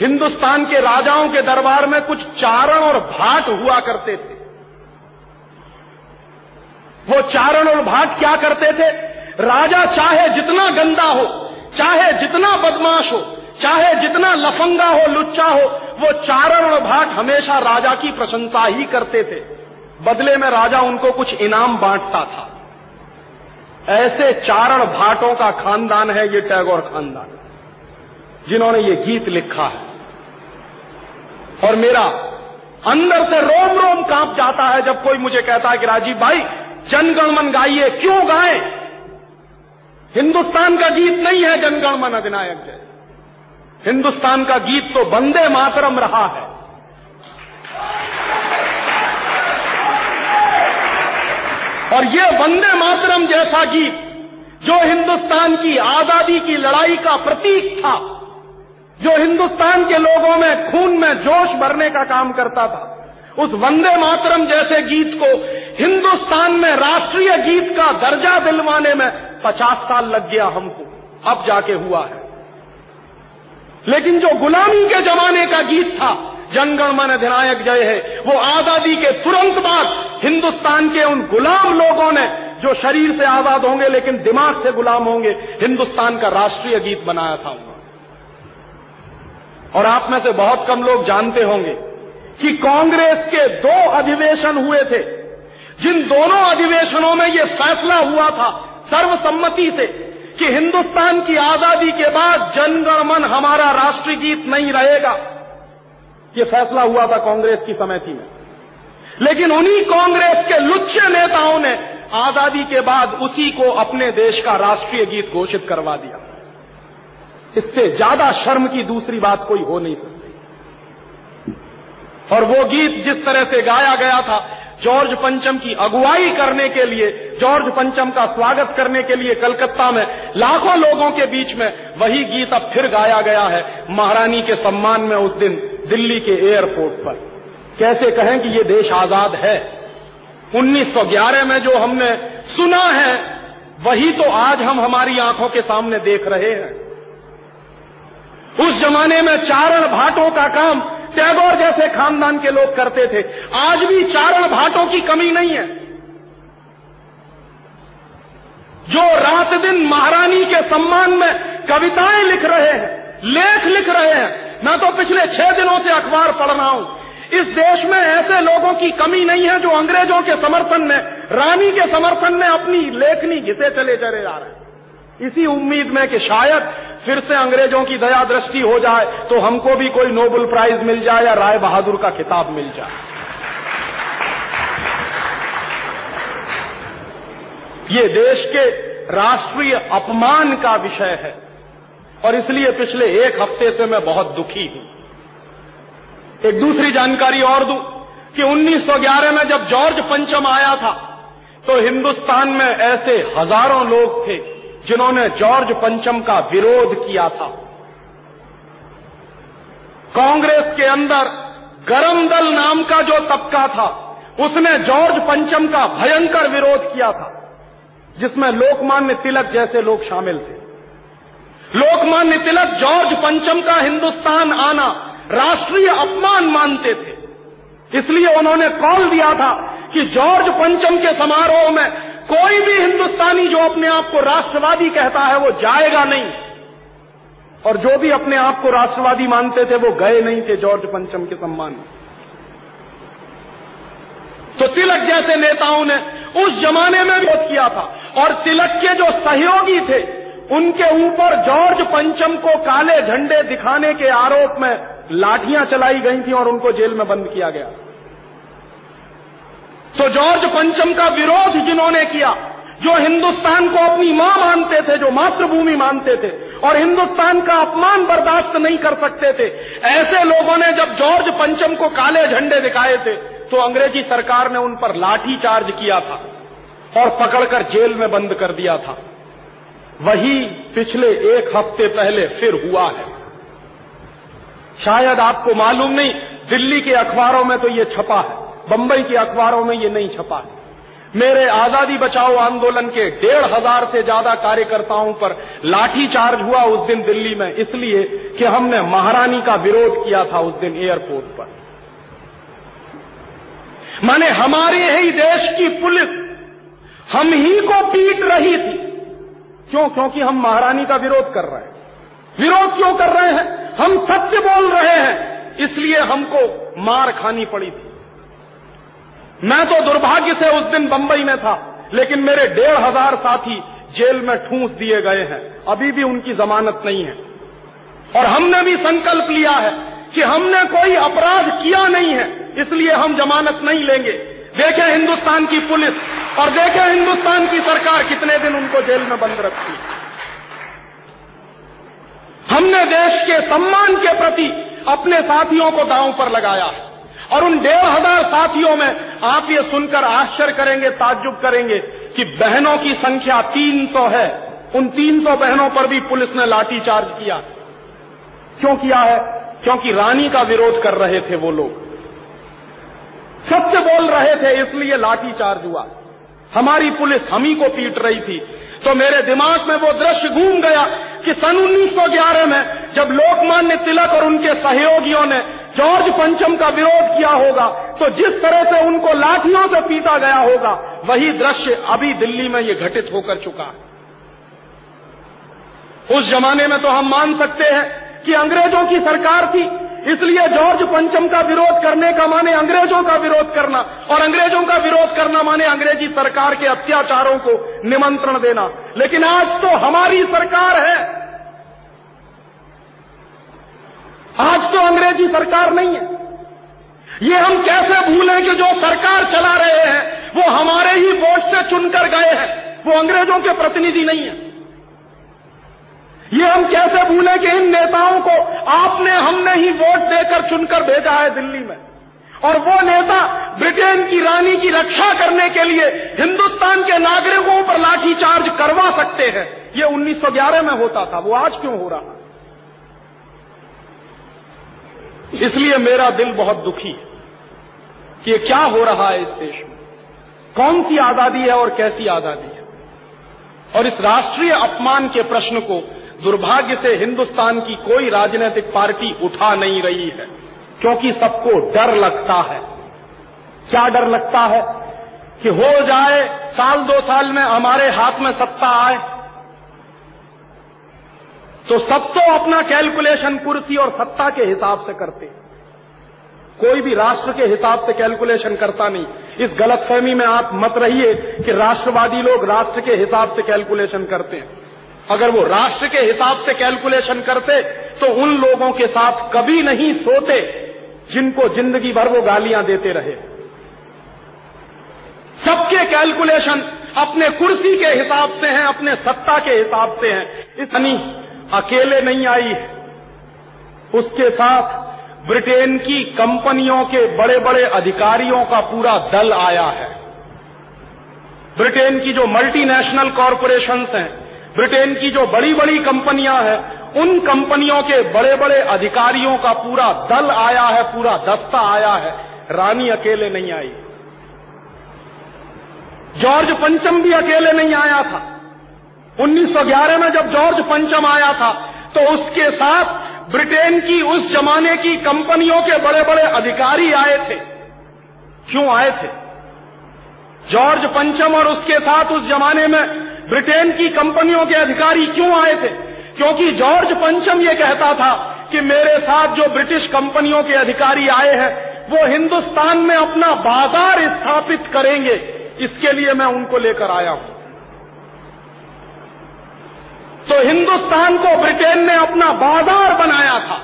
हिंदुस्तान के राजाओं के दरबार में कुछ चारण और भाट हुआ करते थे। वो चारण और भाट क्या करते थे? राजा चाहे जितना गंदा हो, चाहे जितना बदमाश हो, चाहे जितना लफंगा हो, लुच्चा हो, वो चारण और भाट हमेशा राजा की प्रशंसा ही करते थे। बदले में राजा उनको कुछ इनाम बांटता था। ऐसे चारण भाटों का खानदान है, ये टैगोर खानदान। जिन्होंने ये गीत लिखा है। और मेरा अंदर से रोम रोम काँप जाता है जब कोई मुझे कहता है कि राजीव भाई, जनगणमन गाइए, क्यों गाएँ? हिंदुस्तान का गीत नहीं है जनगणमन अधिनायक जय। हिंदुस्तान का गीत तो बंदे मातरम रहा है। और ये वंदे मातरम जैसा गीत, जो हिंदुस्तान की आज़ादी की लड़ाई का प्रतीक था जो हिंदुस्तान के लोगों में खून में जोश भरने का काम करता था, उस वंदे मातरम जैसे गीत को हिंदुस्तान में राष्ट्रीय गीत का दर्जा दिलवाने में पचास साल लग गया हमको। अब जाके हुआ है। लेकिन जो गुलामी के जमाने का गीत था, जनगण मन अधिनायक जय है, वो आज़ादी के तुरंत बाद हिंदुस्तान के उन गुलाम लोगों ने, जो शरीर से आज़ाद होंगे लेकिन दिमाग से गुलाम होंगे, हिंदुस्तान का राष्ट्रीय गीत बनाया था और आप में से बहुत कम लोग जानते होंगे कि कांग्रेस के दो अधिवेशन हुए थे। जिन दोनों अधिवेशनों में यह फैसला हुआ था सर्वसम्मति से कि हिंदुस्तान की आज़ादी के बाद जनगणमन हमारा राष्ट्रीय गीत नहीं रहेगा। यह फैसला हुआ था कांग्रेस की समिति में। लेकिन उन्हीं कांग्रेस के लुच्चे नेताओं ने आज़ादी के बाद उसी को अपने देश का राष्ट्रीय गीत घोषित करवा दिया। इससे ज़्यादा शर्म की दूसरी बात कोई हो नहीं सकती। और वो गीत जिस तरह से गाया गया था, जॉर्ज पंचम की अगुवाई करने के लिए, जॉर्ज पंचम का स्वागत करने के लिए कलकत्ता में, लाखों लोगों के बीच में, वही गीत अब फिर गाया गया है महारानी के सम्मान में उस दिन दिल्ली के एयरपोर्ट पर। कैसे कहें कि ये देश आज़ाद है? 1911 में जो हमने सुना है, वही तो आज हम हमारी आँखों के सामने देख रहे हैं। उस जमाने में चारण भाटों का काम टैगोर जैसे खानदान के लोग करते थे। आज भी चारण भाटों की कमी नहीं है। जो रात दिन महारानी के सम्मान में कविताएँ लिख रहे हैं, लेख लिख रहे हैं, मैं तो पिछले छह दिनों से अखबार पढ़ रहा हूँ। इस देश में ऐसे लोगों की कमी नहीं है जो अंग्रेज़ों के समर्थन में, रानी के समर्थन में अपनी लेखनी घिसे चले चले जा रहे हैं। इसी उम्मीद में कि शायद फिर से अंग्रेज़ों की दया दृष्टि हो जाए तो हमको भी कोई नोबल प्राइज मिल जाए या राय बहादुर का खिताब मिल जाए। ये देश के राष्ट्रीय अपमान का विषय है, और इसलिए पिछले एक हफ़्ते से मैं बहुत दुखी हूँ। एक दूसरी जानकारी और दूँ कि 1911 में जब जॉर्ज पंचम आया था तो हिंदुस्तान में ऐसे हज़ारों लोग थे जिन्होंने जॉर्ज पंचम का विरोध किया था। कांग्रेस के अंदर गरम दल नाम का जो तबका था, उसने जॉर्ज पंचम का भयंकर विरोध किया था, जिसमें लोकमान्य तिलक जैसे लोग शामिल थे। लोकमान्य तिलक जॉर्ज पंचम का हिंदुस्तान आना राष्ट्रीय अपमान मानते थे। इसलिए उन्होंने कॉल दिया था कि जॉर्ज पंचम के समारोह में कोई भी हिंदुस्तानी जो अपने आप को राष्ट्रवादी कहता है, वो जाएगा नहीं। और जो भी अपने आप को राष्ट्रवादी मानते थे, वो गए नहीं थे जॉर्ज पंचम के सम्मान तो तिलक जैसे नेताओं ने उस जमाने में विरोध किया था, और तिलक के जो सहयोगी थे, उनके ऊपर जॉर्ज पंचम को काले झंडे दिखाने के आरोप में लाठियाँ चलाई गई थी और उनको जेल में बंद किया गया तो जॉर्ज पंचम का विरोध जिन्होंने किया, जो हिंदुस्तान को अपनी माँ मानते थे, जो मातृभूमि मानते थे, और हिंदुस्तान का अपमान बर्दाश्त नहीं कर सकते थे, ऐसे लोगों ने जब जॉर्ज पंचम को काले झंडे दिखाए थे तो अंग्रेज़ी सरकार ने उन पर लाठी चार्ज किया था, और पकड़कर जेल में बंद कर दिया था। वही पिछले एक हफ़्ते पहले फिर हुआ है। शायद आपको मालूम नहीं, दिल्ली के अखबारों में तो ये छपा है। बंबई के अखबारों में ये नहीं छपा मेरे आज़ादी बचाओ आंदोलन के डेढ़ हज़ार से ज़्यादा कार्यकर्ताओं पर लाठी चार्ज हुआ उस दिन दिल्ली में, इसलिए कि हमने महारानी का विरोध किया था उस दिन एयरपोर्ट पर। माने हमारे ही देश की पुलिस हम ही को पीट रही थी। क्यों? क्योंकि हम महारानी का विरोध कर रहे हैं। विरोध क्यों कर रहे हैं? हम सत्य बोल रहे हैं, इसलिए हमको मार खानी पड़ी थी। मैं तो दुर्भाग्य से उस दिन बंबई में था, लेकिन मेरे डेढ़ हज़ार साथी जेल में ठूंस दिए गए हैं। अभी भी उनकी जमानत नहीं है। और हमने भी संकल्प लिया है कि हमने कोई अपराध किया नहीं है, इसलिए हम जमानत नहीं लेंगे। देखें हिंदुस्तान की पुलिस, और देखें हिंदुस्तान की सरकार कितने दिन उनको जेल में बंद रखती हमने देश के सम्मान के प्रति अपने साथियों को दांव पर लगाया और उन डेढ़ हज़ार साथियों में आप ये सुनकर आश्चर्य करेंगे, ताज्जुब करेंगे कि बहनों की संख्या तीन सौ है। उन तीन सौ बहनों पर भी पुलिस ने लाठीचार्ज किया। क्यों किया है? क्योंकि रानी का विरोध कर रहे थे वो लोग। सत्य बोल रहे थे, इसलिए लाठीचार्ज हुआ। हमारी पुलिस हम ही को पीट रही थी। तो मेरे दिमाग में वो दृश्य घूम गया कि सन 1911 में जब लोकमान्य तिलक और उनके सहयोगियों ने जॉर्ज पंचम का विरोध किया होगा तो जिस तरह से उनको लाठियों से पीटा गया होगा, वही दृश्य अभी दिल्ली में ये घटित होकर चुका है। उस जमाने में तो हम मान सकते हैं कि अंग्रेज़ों की सरकार थी, इसलिए जॉर्ज पंचम का विरोध करने का माने अंग्रेज़ों का विरोध करना, और अंग्रेज़ों का विरोध करना माने अंग्रेज़ी सरकार के अत्याचारों को निमंत्रण देना। लेकिन आज तो हमारी सरकार है आज तो अंग्रेज़ी सरकार नहीं है। ये हम कैसे भूलें कि जो सरकार चला रहे हैं, वो हमारे ही वोट से चुनकर गए हैं। वो अंग्रेज़ों के प्रतिनिधि नहीं है। ये हम कैसे भूलें कि इन नेताओं को आपने हमने ही वोट देकर चुनकर भेजा है दिल्ली में। और वो नेता ब्रिटेन की रानी की रक्षा करने के लिए हिंदुस्तान के नागरिकों पर लाठीचार्ज करवा सकते हैं। ये 1911 में होता था, वो आज क्यों हो रहा इसलिए मेरा दिल बहुत दुखी है कि ये क्या हो रहा है इस देश में। कौन सी आज़ादी है और कैसी आज़ादी है? और इस राष्ट्रीय अपमान के प्रश्न को दुर्भाग्य से हिंदुस्तान की कोई राजनीतिक पार्टी उठा नहीं रही है, क्योंकि सबको डर लगता है। क्या डर लगता है कि हो जाए, साल दो साल में हमारे हाथ में सत्ता आए तो सब तो अपना कैलकुलेशन कुर्सी और सत्ता के हिसाब से करते कोई भी राष्ट्र के हिसाब से कैलकुलेशन करता नहीं। इस गलतफहमी में आप मत रहिए कि राष्ट्रवादी लोग राष्ट्र के हिसाब से कैलकुलेशन करते हैं। अगर वो राष्ट्र के हिसाब से कैलकुलेशन करते तो उन लोगों के साथ कभी नहीं सोते जिनको ज़िंदगी भर वो गालियाँ देते रहे। सबके कैलकुलेशन अपने कुर्सी के हिसाब से हैं, अपने सत्ता के हिसाब से हैं। इतनी अकेले नहीं आई। उसके साथ ब्रिटेन की कंपनियों के बड़े बड़े अधिकारियों का पूरा दल आया है। ब्रिटेन की जो मल्टीनेशनल कॉरपोरेशंस हैं, ब्रिटेन की जो बड़ी बड़ी कंपनियाँ हैं, उन कंपनियों के बड़े बड़े अधिकारियों का पूरा दल आया है, पूरा दस्ता आया है। रानी अकेले नहीं आई। जॉर्ज पंचम भी अकेले नहीं आया था। 1911 में जब जॉर्ज पंचम आया था तो उसके साथ ब्रिटेन की उस जमाने की कंपनियों के बड़े बड़े अधिकारी आए थे। क्यों आए थे? जॉर्ज पंचम और उसके साथ उस जमाने में ब्रिटेन की कंपनियों के अधिकारी क्यों आए थे? क्योंकि जॉर्ज पंचम ये कहता था कि मेरे साथ जो ब्रिटिश कंपनियों के अधिकारी आए हैं, वो हिंदुस्तान में अपना बाज़ार स्थापित करेंगे। इसके लिए मैं उनको लेकर आया हूँ। तो हिंदुस्तान को ब्रिटेन ने अपना बाज़ार बनाया था।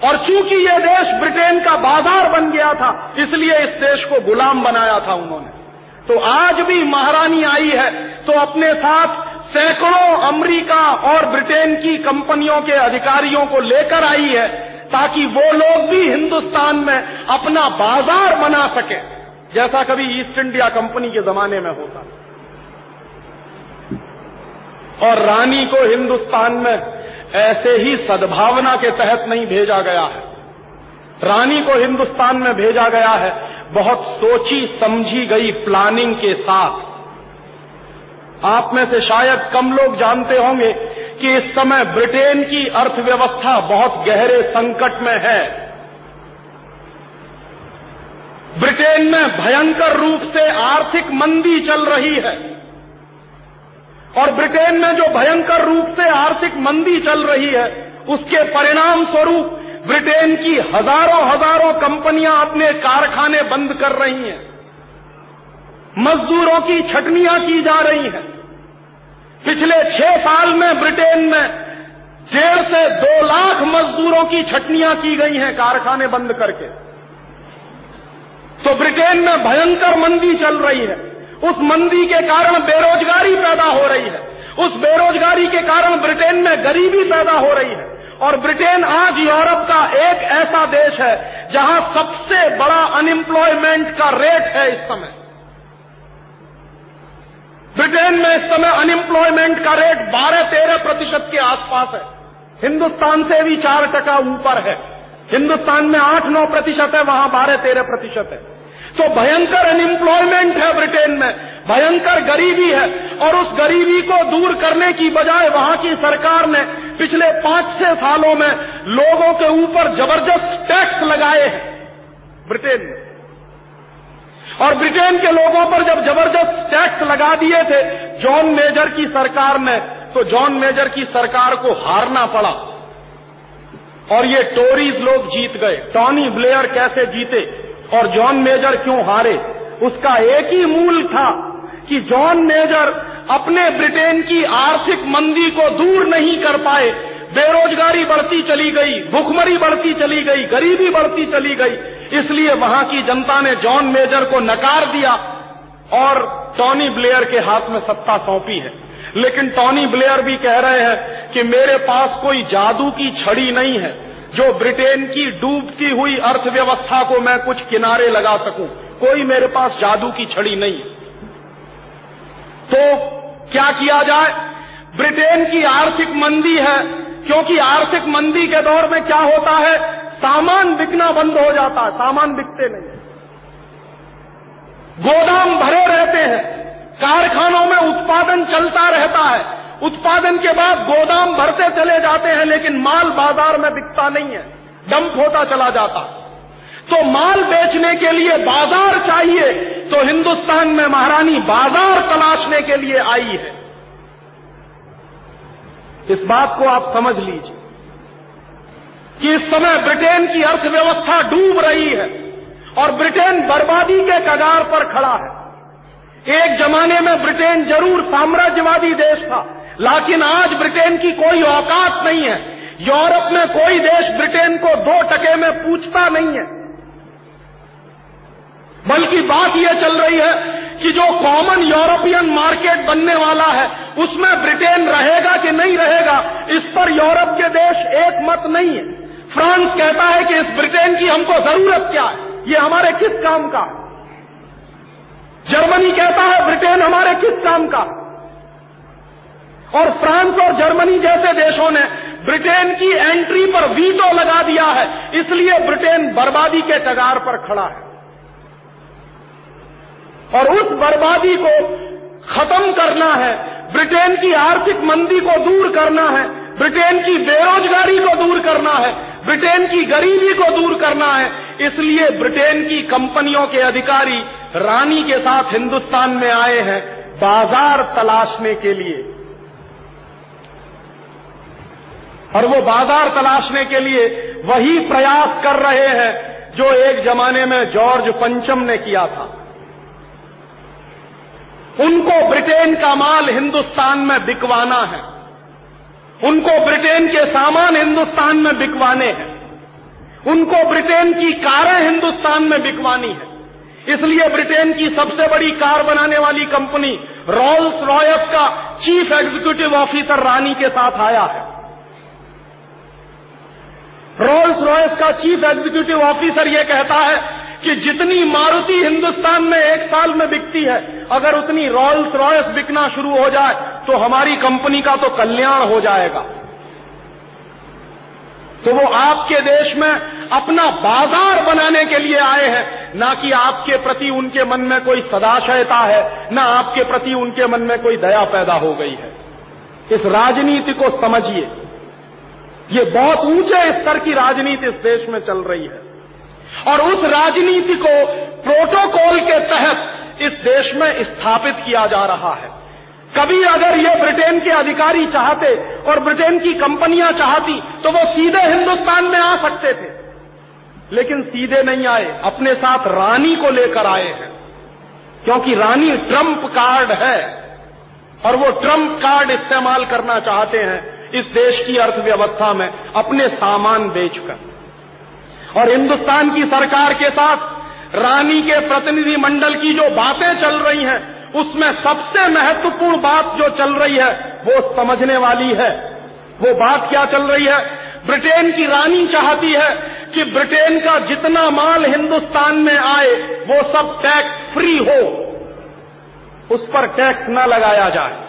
और चूँकि यह देश ब्रिटेन का बाज़ार बन गया था, इसलिए इस देश को गुलाम बनाया था उन्होंने। तो आज भी महारानी आई है तो अपने साथ सैकड़ों अमेरिका और ब्रिटेन की कंपनियों के अधिकारियों को लेकर आई है, ताकि वो लोग भी हिंदुस्तान में अपना बाज़ार बना सके, जैसा कभी ईस्ट इंडिया कंपनी के जमाने में होता और रानी को हिंदुस्तान में ऐसे ही सद्भावना के तहत नहीं भेजा गया है। रानी को हिंदुस्तान में भेजा गया है, बहुत सोची समझी गई प्लानिंग के साथ। आप में से शायद कम लोग जानते होंगे कि इस समय ब्रिटेन की अर्थव्यवस्था बहुत गहरे संकट में है। ब्रिटेन में भयंकर रूप से आर्थिक मंदी चल रही है। और ब्रिटेन में जो भयंकर रूप से आर्थिक मंदी चल रही है, उसके परिणाम स्वरूप ब्रिटेन की हज़ारों हज़ारों कंपनियाँ अपने कारखाने बंद कर रही हैं। मजदूरों की छटनियाँ की जा रही हैं। पिछले छह साल में ब्रिटेन में डेढ़ से दो लाख मजदूरों की छटनियाँ की गई हैं कारखाने बंद करके। तो ब्रिटेन में भयंकर मंदी चल रही है। उस मंदी के कारण बेरोजगारी पैदा हो रही है। उस बेरोजगारी के कारण ब्रिटेन में गरीबी पैदा हो रही है। और ब्रिटेन आज यूरोप का एक ऐसा देश है, जहाँ सबसे बड़ा अनएम्प्लॉयमेंट का रेट है इस समय। ब्रिटेन में इस समय अनएम्प्लॉयमेंट का रेट 12-13 प्रतिशत के आसपास है। हिंदुस्तान से भी चार टका ऊपर है। हिंदुस्तान में 8-9 प्रतिशत है, वहाँ 12-13 प्रतिशत है। तो भयंकर अनएम्प्लॉयमेंट है ब्रिटेन में, भयंकर गरीबी है, और उस गरीबी को दूर करने की बजाय वहाँ की सरकार ने पिछले पाँच छह सालों में लोगों के ऊपर ज़बरदस्त टैक्स लगाए हैं, ब्रिटेन में। और ब्रिटेन के लोगों पर जब ज़बरदस्त टैक्स लगा दिए थे, जॉन मेजर की सरकार ने तो जॉन मेजर की सरकार को हारना पड़ा। और ये टोरीज लोग जीत गए। टॉनी ब्लेयर कैसे जीते? और जॉन मेजर क्यों हारे? उसका एक ही मूल था कि जॉन मेजर अपने ब्रिटेन की आर्थिक मंदी को दूर नहीं कर पाए। बेरोजगारी बढ़ती चली गई, भुखमरी बढ़ती चली गई, गरीबी बढ़ती चली गई। इसलिए वहाँ की जनता ने जॉन मेजर को नकार दिया और टॉनी ब्लेयर के हाथ में सत्ता सौंपी है। लेकिन टॉनी ब्लेयर भी कह रहे हैं कि मेरे पास कोई जादू की छड़ी नहीं है। जो ब्रिटेन की डूबती हुई अर्थव्यवस्था को मैं कुछ किनारे लगा सकूँ, कोई मेरे पास जादू की छड़ी नहीं। तो क्या किया जाए? ब्रिटेन की आर्थिक मंदी है, क्योंकि आर्थिक मंदी के दौर में क्या होता है? सामान बिकना बंद हो जाता है, सामान बिकते नहीं। गोदाम भरे रहते हैं कारखानों में उत्पादन चलता रहता है। उत्पादन के बाद गोदाम भरते चले जाते हैं, लेकिन माल बाज़ार में बिकता नहीं है। डंप होता चला जाता। तो माल बेचने के लिए बाज़ार चाहिए तो हिंदुस्तान में महारानी बाज़ार तलाशने के लिए आई है। इस बात को आप समझ लीजिए कि इस समय ब्रिटेन की अर्थव्यवस्था डूब रही है और ब्रिटेन बर्बादी के कगार पर खड़ा है। एक जमाने में ब्रिटेन ज़रूर साम्राज्यवादी देश था, लेकिन आज ब्रिटेन की कोई औकात नहीं है। यूरोप में कोई देश ब्रिटेन को दो टके में पूछता नहीं है। बल्कि बात यह चल रही है कि जो कॉमन यूरोपियन मार्केट बनने वाला है, उसमें ब्रिटेन रहेगा कि नहीं रहेगा, इस पर यूरोप के देश एक मत नहीं है। फ्रांस कहता है कि इस ब्रिटेन की हमको ज़रूरत क्या है? ये हमारे किस काम का है? जर्मनी कहता है, ब्रिटेन हमारे किस काम का? और फ्रांस और जर्मनी जैसे देशों ने ब्रिटेन की एंट्री पर वीटो लगा दिया है, इसलिए ब्रिटेन बर्बादी के कगार पर खड़ा है। और उस बर्बादी को खत्म करना है, ब्रिटेन की आर्थिक मंदी को दूर करना है ब्रिटेन की बेरोजगारी को दूर करना है, ब्रिटेन की गरीबी को दूर करना है, इसलिए ब्रिटेन की कंपनियों के अधिकारी रानी के साथ हिंदुस्तान में आए हैं बाज़ार तलाशने के लिए। और वो बाज़ार तलाशने के लिए वही प्रयास कर रहे हैं जो एक जमाने में जॉर्ज पंचम ने किया था। उनको ब्रिटेन का माल हिंदुस्तान में बिकवाना है। उनको ब्रिटेन के सामान हिंदुस्तान में बिकवाने हैं। उनको ब्रिटेन की कारें हिंदुस्तान में बिकवानी है। इसलिए ब्रिटेन की सबसे बड़ी कार बनाने वाली कंपनी रॉल्स रॉयस का चीफ एग्जीक्यूटिव ऑफिसर रानी के साथ आया है। रोल्स रॉयस का चीफ एग्जीक्यूटिव ऑफिसर यह कहता है कि जितनी मारुति हिंदुस्तान में एक साल में बिकती है, अगर उतनी रॉयल्स रॉयस बिकना शुरू हो जाए तो हमारी कंपनी का तो कल्याण हो जाएगा। तो वो आपके देश में अपना बाज़ार बनाने के लिए आए हैं, ना कि आपके प्रति उनके मन में कोई सदाशयता है, ना आपके प्रति उनके मन में कोई दया पैदा हो गई है। इस राजनीति को समझिए। ये बहुत ऊँचे स्तर की राजनीति इस देश में चल रही है। और उस राजनीति को प्रोटोकॉल के तहत इस देश में स्थापित किया जा रहा है। कभी अगर ये ब्रिटेन के अधिकारी चाहते और ब्रिटेन की कंपनियाँ चाहती तो वो सीधे हिंदुस्तान में आ सकते थे। लेकिन सीधे नहीं आए, अपने साथ रानी को लेकर आए हैं। क्योंकि रानी ट्रंप कार्ड है, और वो ट्रंप कार्ड इस्तेमाल करना चाहते हैं, इस देश की अर्थव्यवस्था में अपने सामान बेचकर। और हिंदुस्तान की सरकार के साथ रानी के प्रतिनिधि मंडल की जो बातें चल रही हैं, उसमें सबसे महत्वपूर्ण बात जो चल रही है, वो समझने वाली है। वो बात क्या चल रही है? ब्रिटेन की रानी चाहती है कि ब्रिटेन का जितना माल हिंदुस्तान में आए, वो सब टैक्स फ्री हो। उस पर टैक्स न लगाया जाए।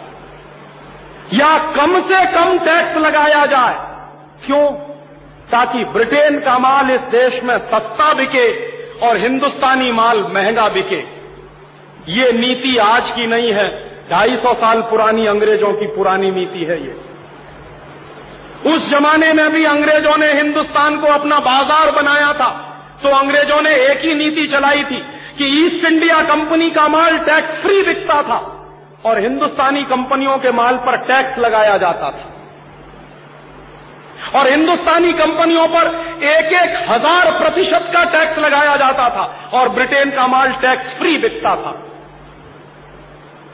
या कम से कम टैक्स लगाया जाए। क्यों? ताकि ब्रिटेन का माल इस देश में सस्ता बिके और हिंदुस्तानी माल महँगा बिके। ये नीति आज की नहीं है, ढाई सौ साल पुरानी अंग्रेज़ों की पुरानी नीति है ये। उस जमाने में भी अंग्रेज़ों ने हिंदुस्तान को अपना बाज़ार बनाया था तो अंग्रेज़ों ने एक ही नीति चलाई थी कि ईस्ट इंडिया कंपनी का माल टैक्स फ्री बिकता था और हिंदुस्तानी कंपनियों के माल पर टैक्स लगाया जाता था। और हिंदुस्तानी कंपनियों पर एक एक हज़ार प्रतिशत का टैक्स लगाया जाता था और ब्रिटेन का माल टैक्स फ्री बिकता था।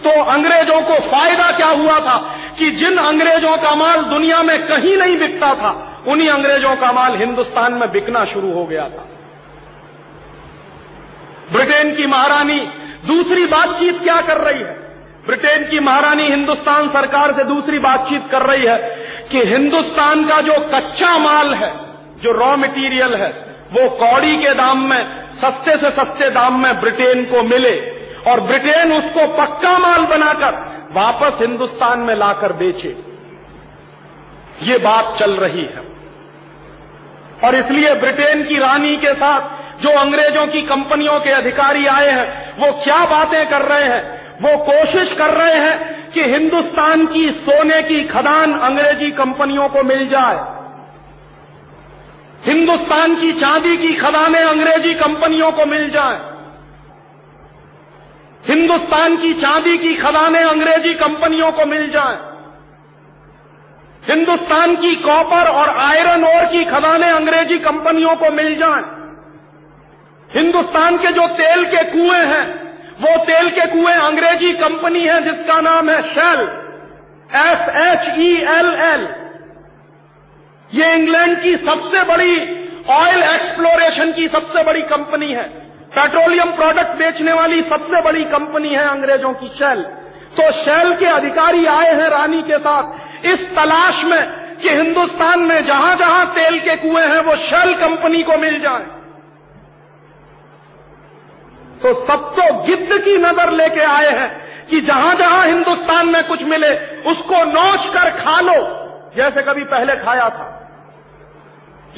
तो अंग्रेज़ों को फ़ायदा क्या हुआ था कि जिन अंग्रेज़ों का माल दुनिया में कहीं नहीं बिकता था, उन्हीं अंग्रेज़ों का माल हिंदुस्तान में बिकना शुरू हो गया था। ब्रिटेन की महारानी दूसरी बातचीत क्या कर रही है? ब्रिटेन की महारानी हिंदुस्तान सरकार से दूसरी बातचीत कर रही है कि हिंदुस्तान का जो कच्चा माल है, जो रॉ मटेरियल है, वो कौड़ी के दाम में, सस्ते से सस्ते दाम में ब्रिटेन को मिले और ब्रिटेन उसको पक्का माल बनाकर वापस हिंदुस्तान में लाकर बेचे। ये बात चल रही है। और इसलिए ब्रिटेन की रानी के साथ जो अंग्रेज़ों की कंपनियों के अधिकारी आए हैं, वो क्या बातें कर रहे हैं? वो कोशिश कर रहे हैं कि हिंदुस्तान की सोने की खदान अंग्रेज़ी कंपनियों को मिल जाए। हिंदुस्तान की चांदी की खदानें अंग्रेज़ी कंपनियों को मिल जाए। हिंदुस्तान की चांदी की खदानें अंग्रेज़ी कंपनियों को मिल जाए। हिंदुस्तान की कॉपर और आयरन ओर की खदानें अंग्रेज़ी कंपनियों को मिल जाए। हिंदुस्तान के जो तेल के कुएँ हैं वो तेल के कुएँ अंग्रेज़ी कंपनी है, जिसका नाम है Shell S H E L L ये इंग्लैंड की सबसे बड़ी ऑयल एक्सप्लोरेशन की सबसे बड़ी कंपनी है। पेट्रोलियम प्रोडक्ट बेचने वाली सबसे बड़ी कंपनी है अंग्रेज़ों की शेल तो शेल के अधिकारी आए हैं रानी के साथ। इस तलाश में कि हिंदुस्तान में जहाँ जहाँ तेल के कुएँ हैं, वो शेल कंपनी को मिल जाए। तो सब तो गिद्ध की नज़र लेके आए हैं कि जहाँ जहाँ हिंदुस्तान में कुछ मिले, उसको नोच कर खा लो। जैसे कभी पहले खाया था।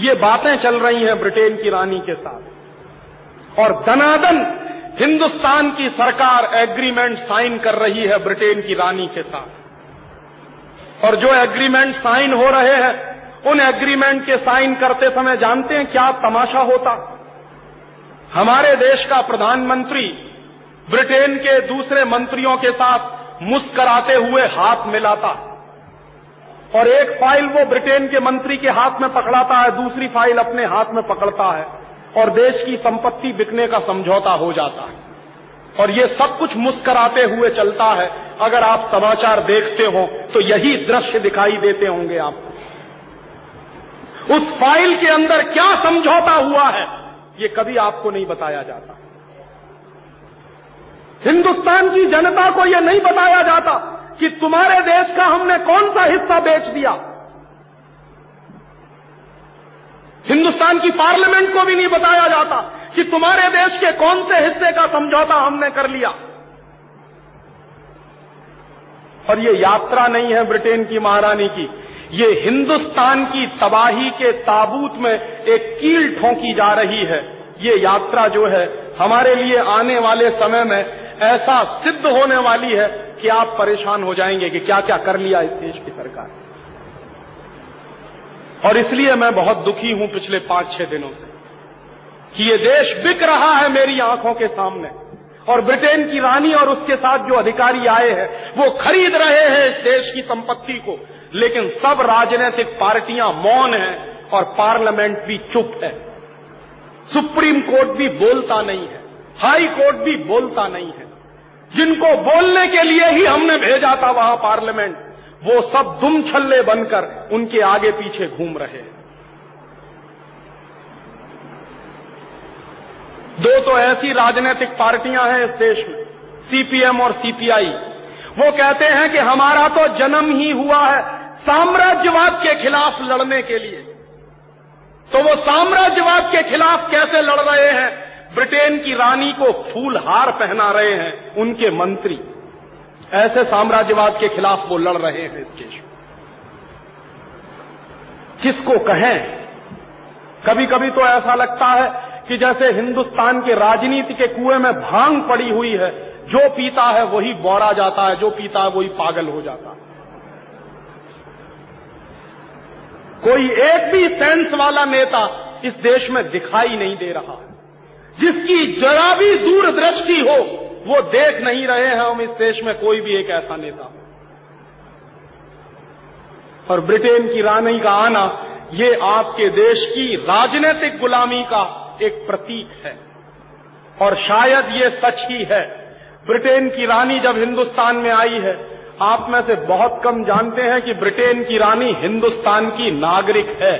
ये बातें चल रही हैं ब्रिटेन की रानी के साथ। और दनादन हिंदुस्तान की सरकार एग्रीमेंट साइन कर रही है ब्रिटेन की रानी के साथ। और जो एग्रीमेंट साइन हो रहे हैं, उन एग्रीमेंट के साइन करते समय जानते हैं क्या तमाशा होता? हमारे देश का प्रधानमंत्री ब्रिटेन के दूसरे मंत्रियों के साथ मुस्कराते हुए हाथ मिलाता और एक फ़ाइल वो ब्रिटेन के मंत्री के हाथ में पकड़ाता है, दूसरी फ़ाइल अपने हाथ में पकड़ता है और देश की संपत्ति बिकने का समझौता हो जाता है। और ये सब कुछ मुस्कराते हुए चलता है। अगर आप समाचार देखते हो तो यही दृश्य दिखाई देते होंगे आपको। उस फ़ाइल के अंदर क्या समझौता हुआ है? ये कभी आपको नहीं बताया जाता। हिंदुस्तान की जनता को यह नहीं बताया जाता कि तुम्हारे देश का हमने कौन सा हिस्सा बेच दिया। हिंदुस्तान की पार्लियामेंट को भी नहीं बताया जाता कि तुम्हारे देश के कौन से हिस्से का समझौता हमने कर लिया। और ये यात्रा नहीं है ब्रिटेन की महारानी की ये हिंदुस्तान की तबाही के ताबूत में एक कील ठोंकी जा रही है। ये यात्रा जो है, हमारे लिए आने वाले समय में ऐसा सिद्ध होने वाली है कि आप परेशान हो जाएँगे कि क्या क्या कर लिया इस देश की सरकार। और इसलिए मैं बहुत दुखी हूँ पिछले पाँच छह दिनों से कि ये देश बिक रहा है मेरी आँखों के सामने। और ब्रिटेन की रानी और उसके साथ जो अधिकारी आए हैं, वो खरीद रहे हैं इस देश की संपत्ति को। लेकिन सब राजनीतिक पार्टियाँ मौन हैं और पार्लियामेंट भी चुप है। सुप्रीम कोर्ट भी बोलता नहीं है। हाई कोर्ट भी बोलता नहीं है। जिनको बोलने के लिए ही हमने भेजा था वहाँ पार्लियामेंट, वो सब दुम छल्ले बनकर उनके आगे पीछे घूम रहे हैं। दो तो ऐसी राजनीतिक पार्टियाँ हैं इस देश में, सीपीएम और सीपीआई। वो कहते हैं कि हमारा तो जन्म ही हुआ है साम्राज्यवाद के खिलाफ लड़ने के लिए। तो वो साम्राज्यवाद के खिलाफ कैसे लड़ रहे हैं? ब्रिटेन की रानी को फूल हार पहना रहे हैं उनके मंत्री। ऐसे साम्राज्यवाद के खिलाफ वो लड़ रहे हैं इस देश किसको कहें? कभी कभी तो ऐसा लगता है कि जैसे हिंदुस्तान के राजनीति के कुएँ में भाँग पड़ी हुई है, जो पीता है वही बौरा जाता है, जो पीता है वही पागल हो जाता है। कोई एक भी सेंस वाला नेता इस देश में दिखाई नहीं दे रहा। जिसकी जरा भी दूरदृष्टि हो, वो देख नहीं रहे हैं हम इस देश में कोई भी एक ऐसा नेता। और ब्रिटेन की रानी का आना, ये आपके देश की राजनीतिक गुलामी का एक प्रतीक है। और शायद ये सच ही है, ब्रिटेन की रानी जब हिंदुस्तान में आई है आप में से बहुत कम जानते हैं कि ब्रिटेन की रानी हिंदुस्तान की नागरिक है।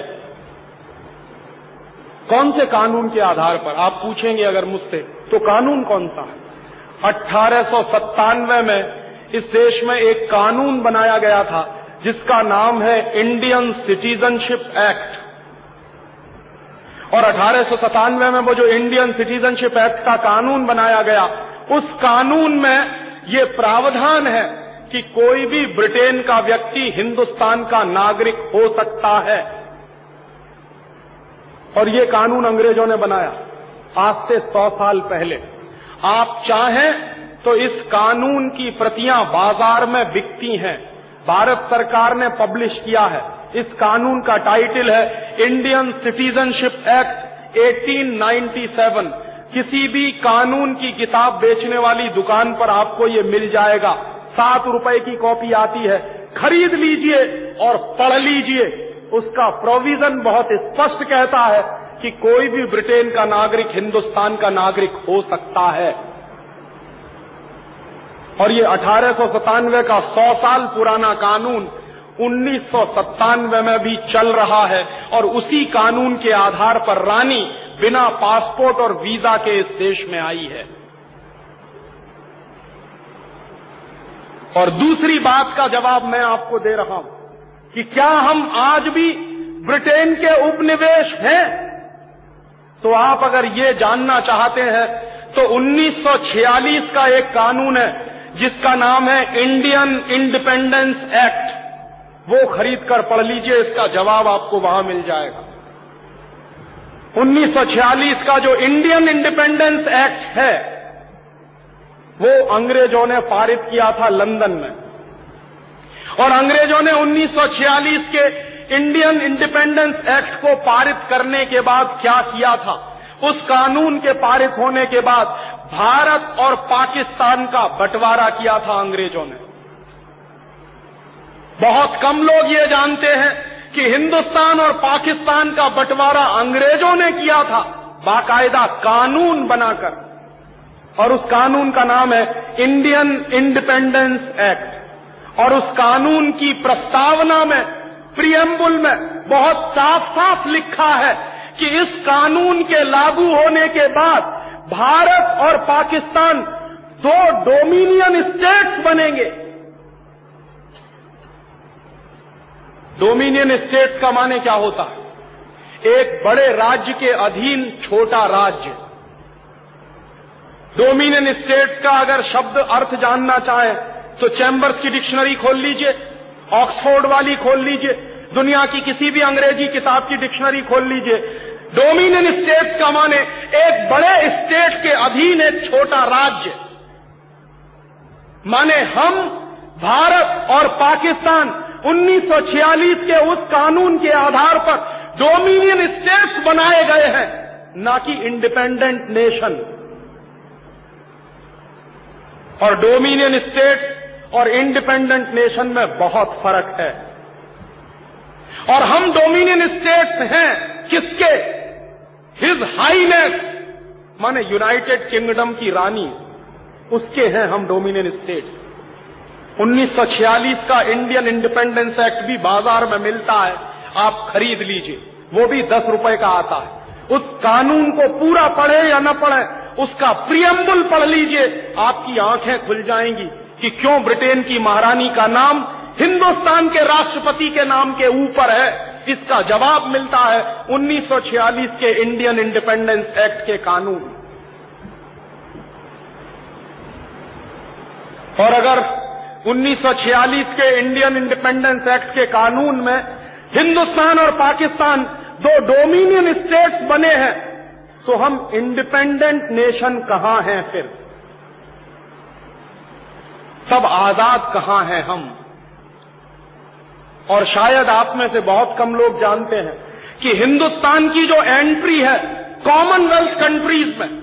कौन से कानून के आधार पर? आप पूछेंगे अगर मुझसे तो कानून कौन सा है? सत्तानवे में इस देश में एक कानून बनाया गया था, जिसका नाम है इंडियन सिटीजनशिप एक्ट। और अठारह सौ सत्तानवे में वो जो इंडियन सिटीजनशिप एक्ट का कानून बनाया गया, उस कानून में ये प्रावधान है कि कोई भी ब्रिटेन का व्यक्ति हिंदुस्तान का नागरिक हो सकता है। और ये कानून अंग्रेज़ों ने बनाया आज से सौ साल पहले। आप चाहें तो इस कानून की प्रतियाँ बाज़ार में बिकती हैं। भारत सरकार ने पब्लिश किया है। इस कानून का टाइटल है इंडियन सिटीजनशिप एक्ट 1897 किसी भी कानून की किताब बेचने वाली दुकान पर आपको ये मिल जाएगा। सात रुपए की कॉपी आती है, खरीद लीजिए और पढ़ लीजिए। उसका प्रोविज़न बहुत स्पष्ट कहता है कि कोई भी ब्रिटेन का नागरिक, हिंदुस्तान का नागरिक हो सकता है। और ये अठारह सौ सतानवे का सौ साल पुराना कानून उन्नीस सौ सत्तानवे में भी चल रहा है और उसी कानून के आधार पर रानी बिना पासपोर्ट और वीज़ा के इस देश में आई है। और दूसरी बात का जवाब मैं आपको दे रहा हूँ कि क्या हम आज भी ब्रिटेन के उपनिवेश हैं? तो आप अगर ये जानना चाहते हैं तो 1946 का एक कानून है, जिसका नाम है इंडियन इंडिपेंडेंस एक्ट। वो खरीद कर पढ़ लीजिए, इसका जवाब आपको वहाँ मिल जाएगा। 1946 का जो इंडियन इंडिपेंडेंस एक्ट है वो अंग्रेज़ों ने पारित किया था लंदन में। और अंग्रेज़ों ने 1946 के इंडियन इंडिपेंडेंस एक्ट को पारित करने के बाद क्या किया था? उस कानून के पारित होने के बाद भारत और पाकिस्तान का बंटवारा किया था अंग्रेज़ों ने। बहुत कम लोग ये जानते हैं कि हिंदुस्तान और पाकिस्तान का बंटवारा अंग्रेज़ों ने किया था। बाकायदा कानून बनाकर। और उस कानून का नाम है इंडियन इंडिपेंडेंस एक्ट। और उस कानून की प्रस्तावना में, प्रियम्बुल में बहुत साफ़ साफ़ लिखा है कि इस कानून के लागू होने के बाद भारत और पाकिस्तान दो डोमिनियन स्टेट्स बनेंगे। डोमिनियन स्टेट्स का माने क्या होता? है एक बड़े राज्य के अधीन छोटा राज्य। डोमिनियन स्टेट्स का अगर शब्द अर्थ जानना चाहे तो चैम्बर्स की डिक्शनरी खोल लीजिए, ऑक्सफोर्ड वाली खोल लीजिए, दुनिया की किसी भी अंग्रेज़ी किताब की डिक्शनरी खोल लीजिए। डोमिनियन स्टेट्स का माने एक बड़े स्टेट के अधीन एक छोटा राज्य। माने हम, भारत और पाकिस्तान 1946 के उस कानून के आधार पर डोमिनियन स्टेट्स बनाए गए हैं, ना कि इंडिपेंडेंट नेशन। और डोमिनियन स्टेट्स और इंडिपेंडेंट नेशन में बहुत फ़र्क है। और हम डोमिनियन स्टेट्स हैं किसके? हिज हाईनेस माने यूनाइटेड किंगडम की रानी, उसके हैं हम डोमिनियन स्टेट्स। 1946 का इंडियन इंडिपेंडेंस एक्ट भी बाज़ार में मिलता है, आप खरीद लीजिए, वो भी दस रुपए का आता है। उस कानून को पूरा पढ़े या न पढ़े उसका प्रियम्बुल पढ़ लीजिए। आपकी आँखें खुल जाएँगी कि क्यों ब्रिटेन की महारानी का नाम हिंदुस्तान के राष्ट्रपति के नाम के ऊपर है। इसका जवाब मिलता है? 1946 के इंडियन इंडिपेंडेंस एक्ट के कानून। और अगर 1946 के इंडियन इंडिपेंडेंस एक्ट के कानून में हिंदुस्तान और पाकिस्तान दो डोमिनियन स्टेट्स बने हैं तो हम इंडिपेंडेंट नेशन कहाँ हैं फिर? तब आज़ाद कहाँ हैं हम? और शायद आप में से बहुत कम लोग जानते हैं कि हिंदुस्तान की जो एंट्री है कॉमनवेल्थ कंट्रीज़ में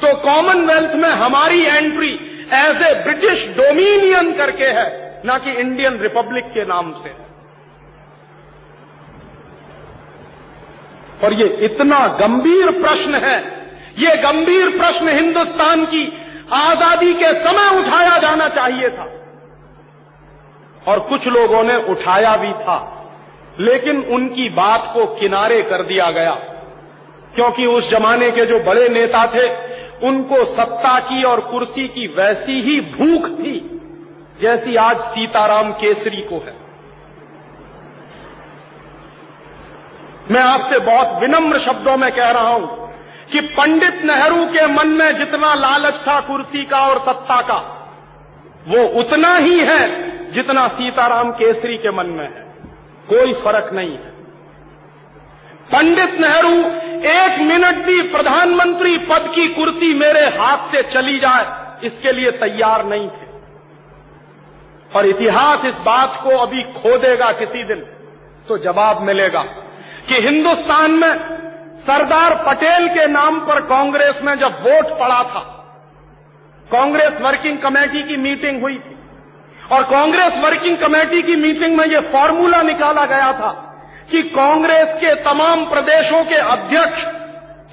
तो कॉमनवेल्थ में हमारी entry as a British dominion करके है, ना कि इंडियन रिपब्लिक के नाम से। और ये इतना गंभीर प्रश्न है, ये गंभीर प्रश्न हिंदुस्तान की आज़ादी के समय उठाया जाना चाहिए था। और कुछ लोगों ने उठाया भी था, लेकिन उनकी बात को किनारे कर दिया गया, क्योंकि उस जमाने के जो बड़े नेता थे, उनको सत्ता की और कुर्सी की वैसी ही भूख थी, जैसी आज सीताराम केसरी को है। मैं आपसे बहुत विनम्र शब्दों में कह रहा हूँ कि पंडित नेहरू के मन में जितना लालच था कुर्सी का और सत्ता का, वो उतना ही है जितना सीताराम केसरी के मन में है। कोई फ़र्क नहीं है। पंडित नेहरू एक मिनट भी प्रधानमंत्री पद की कुर्सी मेरे हाथ से चली जाए, इसके लिए तैयार नहीं थे। और इतिहास इस बात को अभी खो देगा किसी दिन तो जवाब मिलेगा। कि हिंदुस्तान में सरदार पटेल के नाम पर कांग्रेस में जब वोट पड़ा था, कांग्रेस वर्किंग कमेटी की मीटिंग हुई थी। और कांग्रेस वर्किंग कमेटी की मीटिंग में यह फॉर्मूला निकाला गया था कि कांग्रेस के तमाम प्रदेशों के अध्यक्ष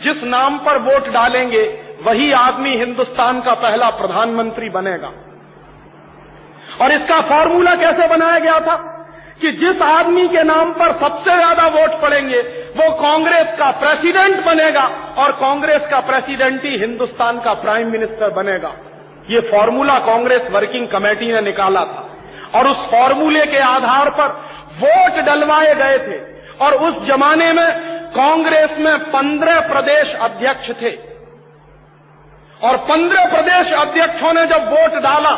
जिस नाम पर वोट डालेंगे, वही आदमी हिंदुस्तान का पहला प्रधानमंत्री बनेगा। और इसका फॉर्मूला कैसे बनाया गया था? कि जिस आदमी के नाम पर सबसे ज़्यादा वोट पड़ेंगे, वो कांग्रेस का प्रेसिडेंट बनेगा और कांग्रेस का प्रेसिडेंट ही हिंदुस्तान का प्राइम मिनिस्टर बनेगा। ये फॉर्मूला कांग्रेस वर्किंग कमेटी ने निकाला था। और उस फॉर्मूले के आधार पर वोट डलवाए गए थे। और उस जमाने में कांग्रेस में पंद्रह प्रदेश अध्यक्ष थे। और पंद्रह प्रदेश अध्यक्षों ने जब वोट डाला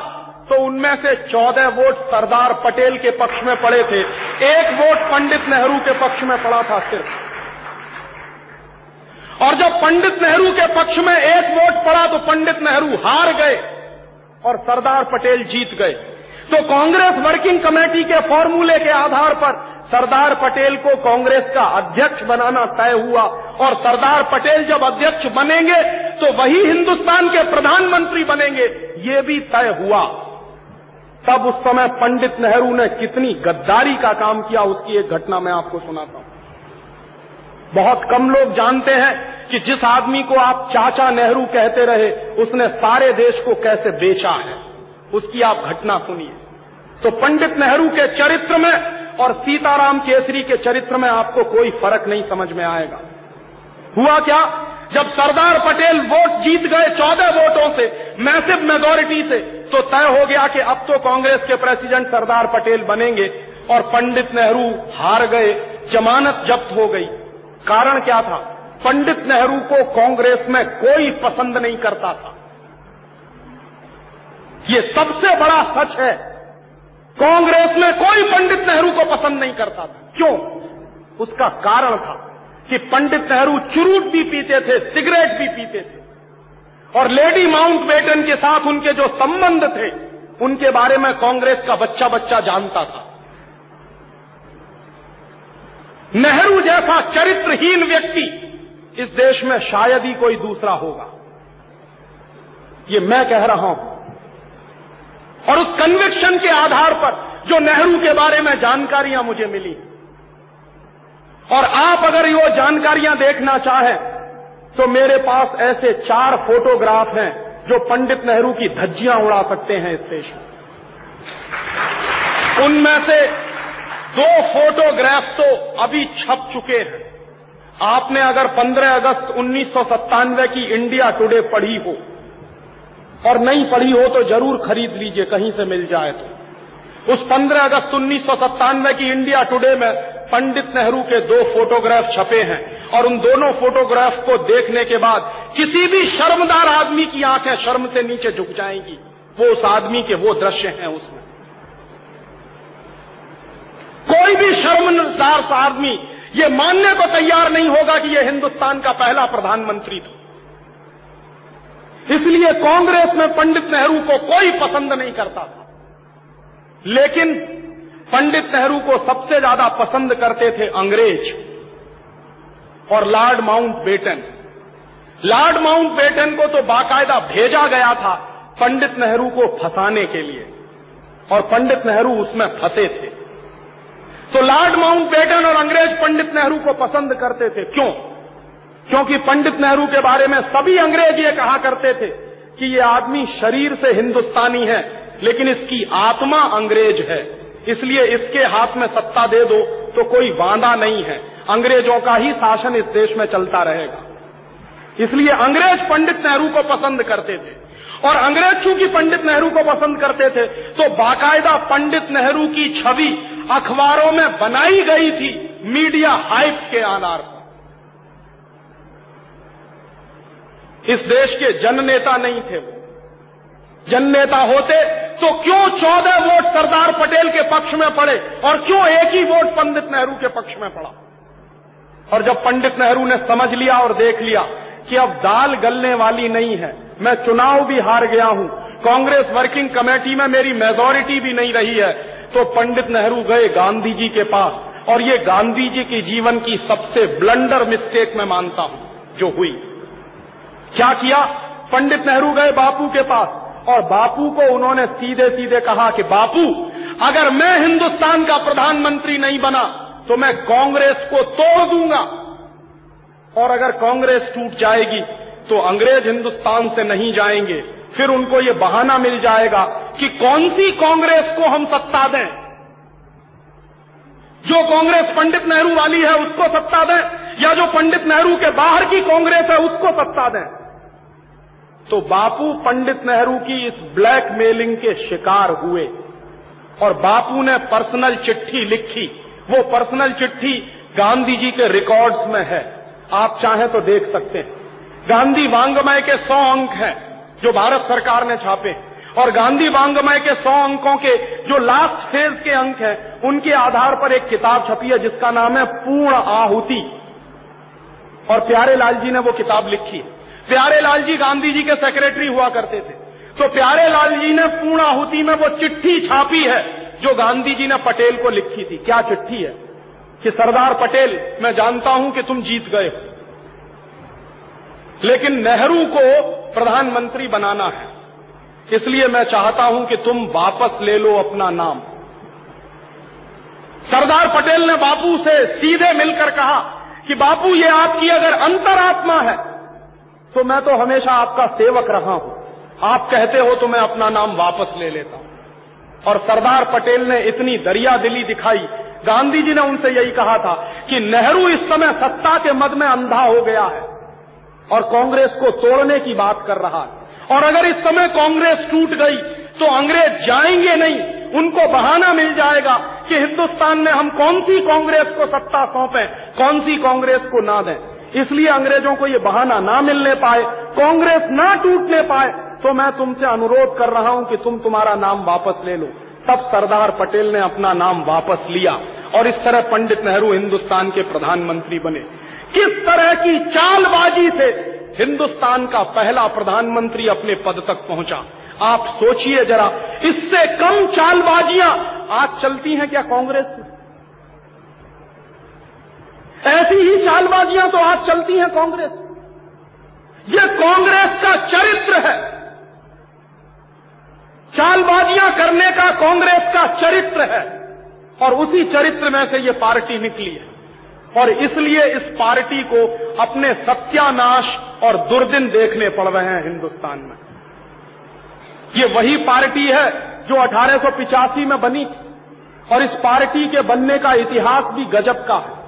तो उनमें से चौदह वोट सरदार पटेल के पक्ष में पड़े थे। एक वोट पंडित नेहरू के पक्ष में पड़ा था सिर्फ़। और जब पंडित नेहरू के पक्ष में एक वोट पड़ा तो पंडित नेहरू हार गए और सरदार पटेल जीत गए। तो कांग्रेस वर्किंग कमेटी के फॉर्मूले के आधार पर सरदार पटेल को कांग्रेस का अध्यक्ष बनाना तय हुआ। और सरदार पटेल जब अध्यक्ष बनेंगे तो वही हिंदुस्तान के प्रधानमंत्री बनेंगे। ये भी तय हुआ। तब उस समय पंडित नेहरू ने कितनी गद्दारी का काम किया, उसकी एक घटना मैं आपको सुनाता हूँ। बहुत कम लोग जानते हैं कि जिस आदमी को आप चाचा नेहरू कहते रहे, उसने सारे देश को कैसे बेचा है। उसकी आप घटना सुनिए। तो पंडित नेहरू के चरित्र में और सीताराम केसरी के चरित्र में आपको कोई फ़र्क नहीं समझ में आएगा। हुआ क्या? जब सरदार पटेल वोट जीत गए चौदह वोटों से मैसिव मेजोरिटी से तो तय हो गया कि अब तो कांग्रेस के प्रेसिडेंट सरदार पटेल बनेंगे और पंडित नेहरू हार गए, जमानत जब्त हो गई। कारण क्या था? पंडित नेहरू को कांग्रेस में कोई पसंद नहीं करता था। ये सबसे बड़ा सच है। कांग्रेस में कोई पंडित नेहरू को पसंद नहीं करता था। क्यों? उसका कारण था। कि पंडित नेहरू चुरूट भी पीते थे, सिगरेट भी पीते थे। और लेडी माउंट बेटन के साथ उनके जो संबंध थे, उनके बारे में कांग्रेस का बच्चा बच्चा जानता था। नेहरू जैसा चरित्रहीन व्यक्ति इस देश में शायद ही कोई दूसरा होगा। ये मैं कह रहा हूँ। और उस कन्विक्शन के आधार पर जो नेहरू के बारे में जानकारियाँ मुझे मिली। और आप अगर ये जानकारियाँ देखना चाहें तो मेरे पास ऐसे चार फोटोग्राफ हैं जो पंडित नेहरू की धज्जियाँ उड़ा सकते हैं इस देश में। उनमें से दो फोटोग्राफ तो अभी छप चुके हैं। आपने अगर 15 अगस्त उन्नीस सौ सत्तानवे की इंडिया टुडे पढ़ी हो, और नहीं पढ़ी हो तो ज़रूर खरीद लीजिए, कहीं से मिल जाए तो। उस 15 अगस्त उन्नीस सौ सत्तानवे की इंडिया टुडे में पंडित नेहरू के दो फोटोग्राफ छपे हैं और उन दोनों फोटोग्राफ को देखने के बाद किसी भी शर्मदार आदमी की आँखें शर्म से नीचे झुक जाएँगी। वो उस आदमी के वो दृश्य हैं उसमें। कोई भी शर्मदार आदमी, ये मानने को तैयार नहीं होगा कि ये हिंदुस्तान का पहला प्रधानमंत्री था। इसलिए कांग्रेस में पंडित नेहरू को कोई पसंद नहीं करता था। लेकिन पंडित नेहरू को सबसे ज़्यादा पसंद करते थे अंग्रेज़ और Lord Mountbatten Lord Mountbatten को तो बाकायदा भेजा गया था पंडित नेहरू को फंसाने के लिए, और पंडित नेहरू उसमें फंसे थे। तो लॉर्ड माउंट बेटन और अंग्रेज़ पंडित नेहरू को पसंद करते थे। क्यों? क्योंकि पंडित नेहरू के बारे में सभी अंग्रेज़ ये कहा करते थे कि ये आदमी शरीर से हिंदुस्तानी है, लेकिन इसकी आत्मा अंग्रेज़ है। इसलिए इसके हाथ में सत्ता दे दो तो कोई वादा नहीं है। अंग्रेज़ों का ही शासन इस देश में चलता रहेगा। इसलिए अंग्रेज़ पंडित नेहरू को पसंद करते थे। और अंग्रेज़ चूँकि पंडित नेहरू को पसंद करते थे तो बाकायदा पंडित नेहरू की छवि अखबारों में बनाई गई थी मीडिया हाइप के आधार पर। इस देश के जननेता नहीं थे वो। जननेता होते तो क्यों चौदह वोट सरदार पटेल के पक्ष में पड़े और क्यों एक ही वोट पंडित नेहरू के पक्ष में पड़ा? और जब पंडित नेहरू ने समझ लिया और देख लिया कि अब दाल गलने वाली नहीं है, मैं चुनाव भी हार गया हूँ, कांग्रेस वर्किंग कमेटी में मेरी मेजोरिटी भी नहीं रही है तो पंडित नेहरू गए गांधी जी के पास और ये गांधी जी के जीवन की सबसे ब्लंडर मिस्टेक मैं मानता हूँ, जो हुई। क्या किया? पंडित नेहरू गए बापू के पास। और बापू को उन्होंने सीधे सीधे कहा कि बापू, अगर मैं हिंदुस्तान का प्रधानमंत्री नहीं बना तो मैं कांग्रेस को तोड़ दूँगा। और अगर कांग्रेस टूट जाएगी तो अंग्रेज़ हिंदुस्तान से नहीं जाएँगे। फिर उनको ये बहाना मिल जाएगा कि कौन सी कांग्रेस को हम सत्ता दें? जो कांग्रेस पंडित नेहरू वाली है, उसको सत्ता दें? या जो पंडित नेहरू के बाहर की कांग्रेस है, उसको सत्ता दें? तो बापू पंडित नेहरू की इस ब्लैकमेलिंग के शिकार हुए। और बापू ने पर्सनल चिट्ठी लिखी। वो पर्सनल चिट्ठी गांधी जी के रिकॉर्ड्स में है। आप चाहें तो देख सकते हैं। गांधी वांगमय के सौ अंक हैं, जो भारत सरकार ने छापे। और गांधी वांगमय के सौ अंकों के जो लास्ट फ़ेज़ के अंक हैं, उनके आधार पर एक किताब छपी है, जिसका नाम है पूर्ण आहुति। और प्यारे लाल जी ने वो किताब लिखी। है प्यारे लाल जी गांधी जी के सेक्रेटरी हुआ करते थे। तो प्यारे लाल जी ने पूर्णाहुति में वो चिट्ठी छापी है, जो गांधी जी ने पटेल को लिखी थी। क्या चिट्ठी है? कि सरदार पटेल, मैं जानता हूँ कि तुम जीत गए हो। लेकिन नेहरू को प्रधानमंत्री बनाना है। इसलिए मैं चाहता हूँ कि तुम वापस ले लो अपना नाम। सरदार पटेल ने बापू से सीधे मिलकर कहा कि बापू, ये आपकी अगर अंतरात्मा है तो मैं तो हमेशा आपका सेवक रहा हूँ। आप कहते हो तो मैं अपना नाम वापस ले लेता हूँ। और सरदार पटेल ने इतनी दरिया दिली दिखाई। गांधी जी ने उनसे यही कहा था कि नेहरू इस समय सत्ता के मद में अंधा हो गया है और कांग्रेस को तोड़ने की बात कर रहा है। और अगर इस समय कांग्रेस टूट गई तो अंग्रेज़ जाएँगे नहीं। उनको बहाना मिल जाएगा कि हिंदुस्तान में हम कौन सी कांग्रेस को सत्ता सौंपें, कौन सी कांग्रेस को ना दें। इसलिए अंग्रेज़ों को ये बहाना ना मिलने पाए, कांग्रेस ना टूटने पाए तो मैं तुमसे अनुरोध कर रहा हूँ कि तुम तुम्हारा नाम वापस ले लो। तब सरदार पटेल ने अपना नाम वापस लिया और इस तरह पंडित नेहरू हिंदुस्तान के प्रधानमंत्री बने। किस तरह की चालबाजी से हिंदुस्तान का पहला प्रधानमंत्री अपने पद तक पहुँचा? आप सोचिए जरा, इससे कम चालबाजियाँ आज चलती हैं क्या कांग्रेस? से ऐसी ही चालबाजियाँ तो आज चलती हैं कांग्रेस। ये कांग्रेस का चरित्र है। चालबाजियाँ करने का कांग्रेस का चरित्र है। और उसी चरित्र में से ये पार्टी निकली है। और इसलिए इस पार्टी को अपने सत्यानाश और दुर्दिन देखने पड़ रहे हैं हिंदुस्तान में। ये वही पार्टी है जो अठारह में बनी और इस पार्टी के बनने का इतिहास भी गजब का है।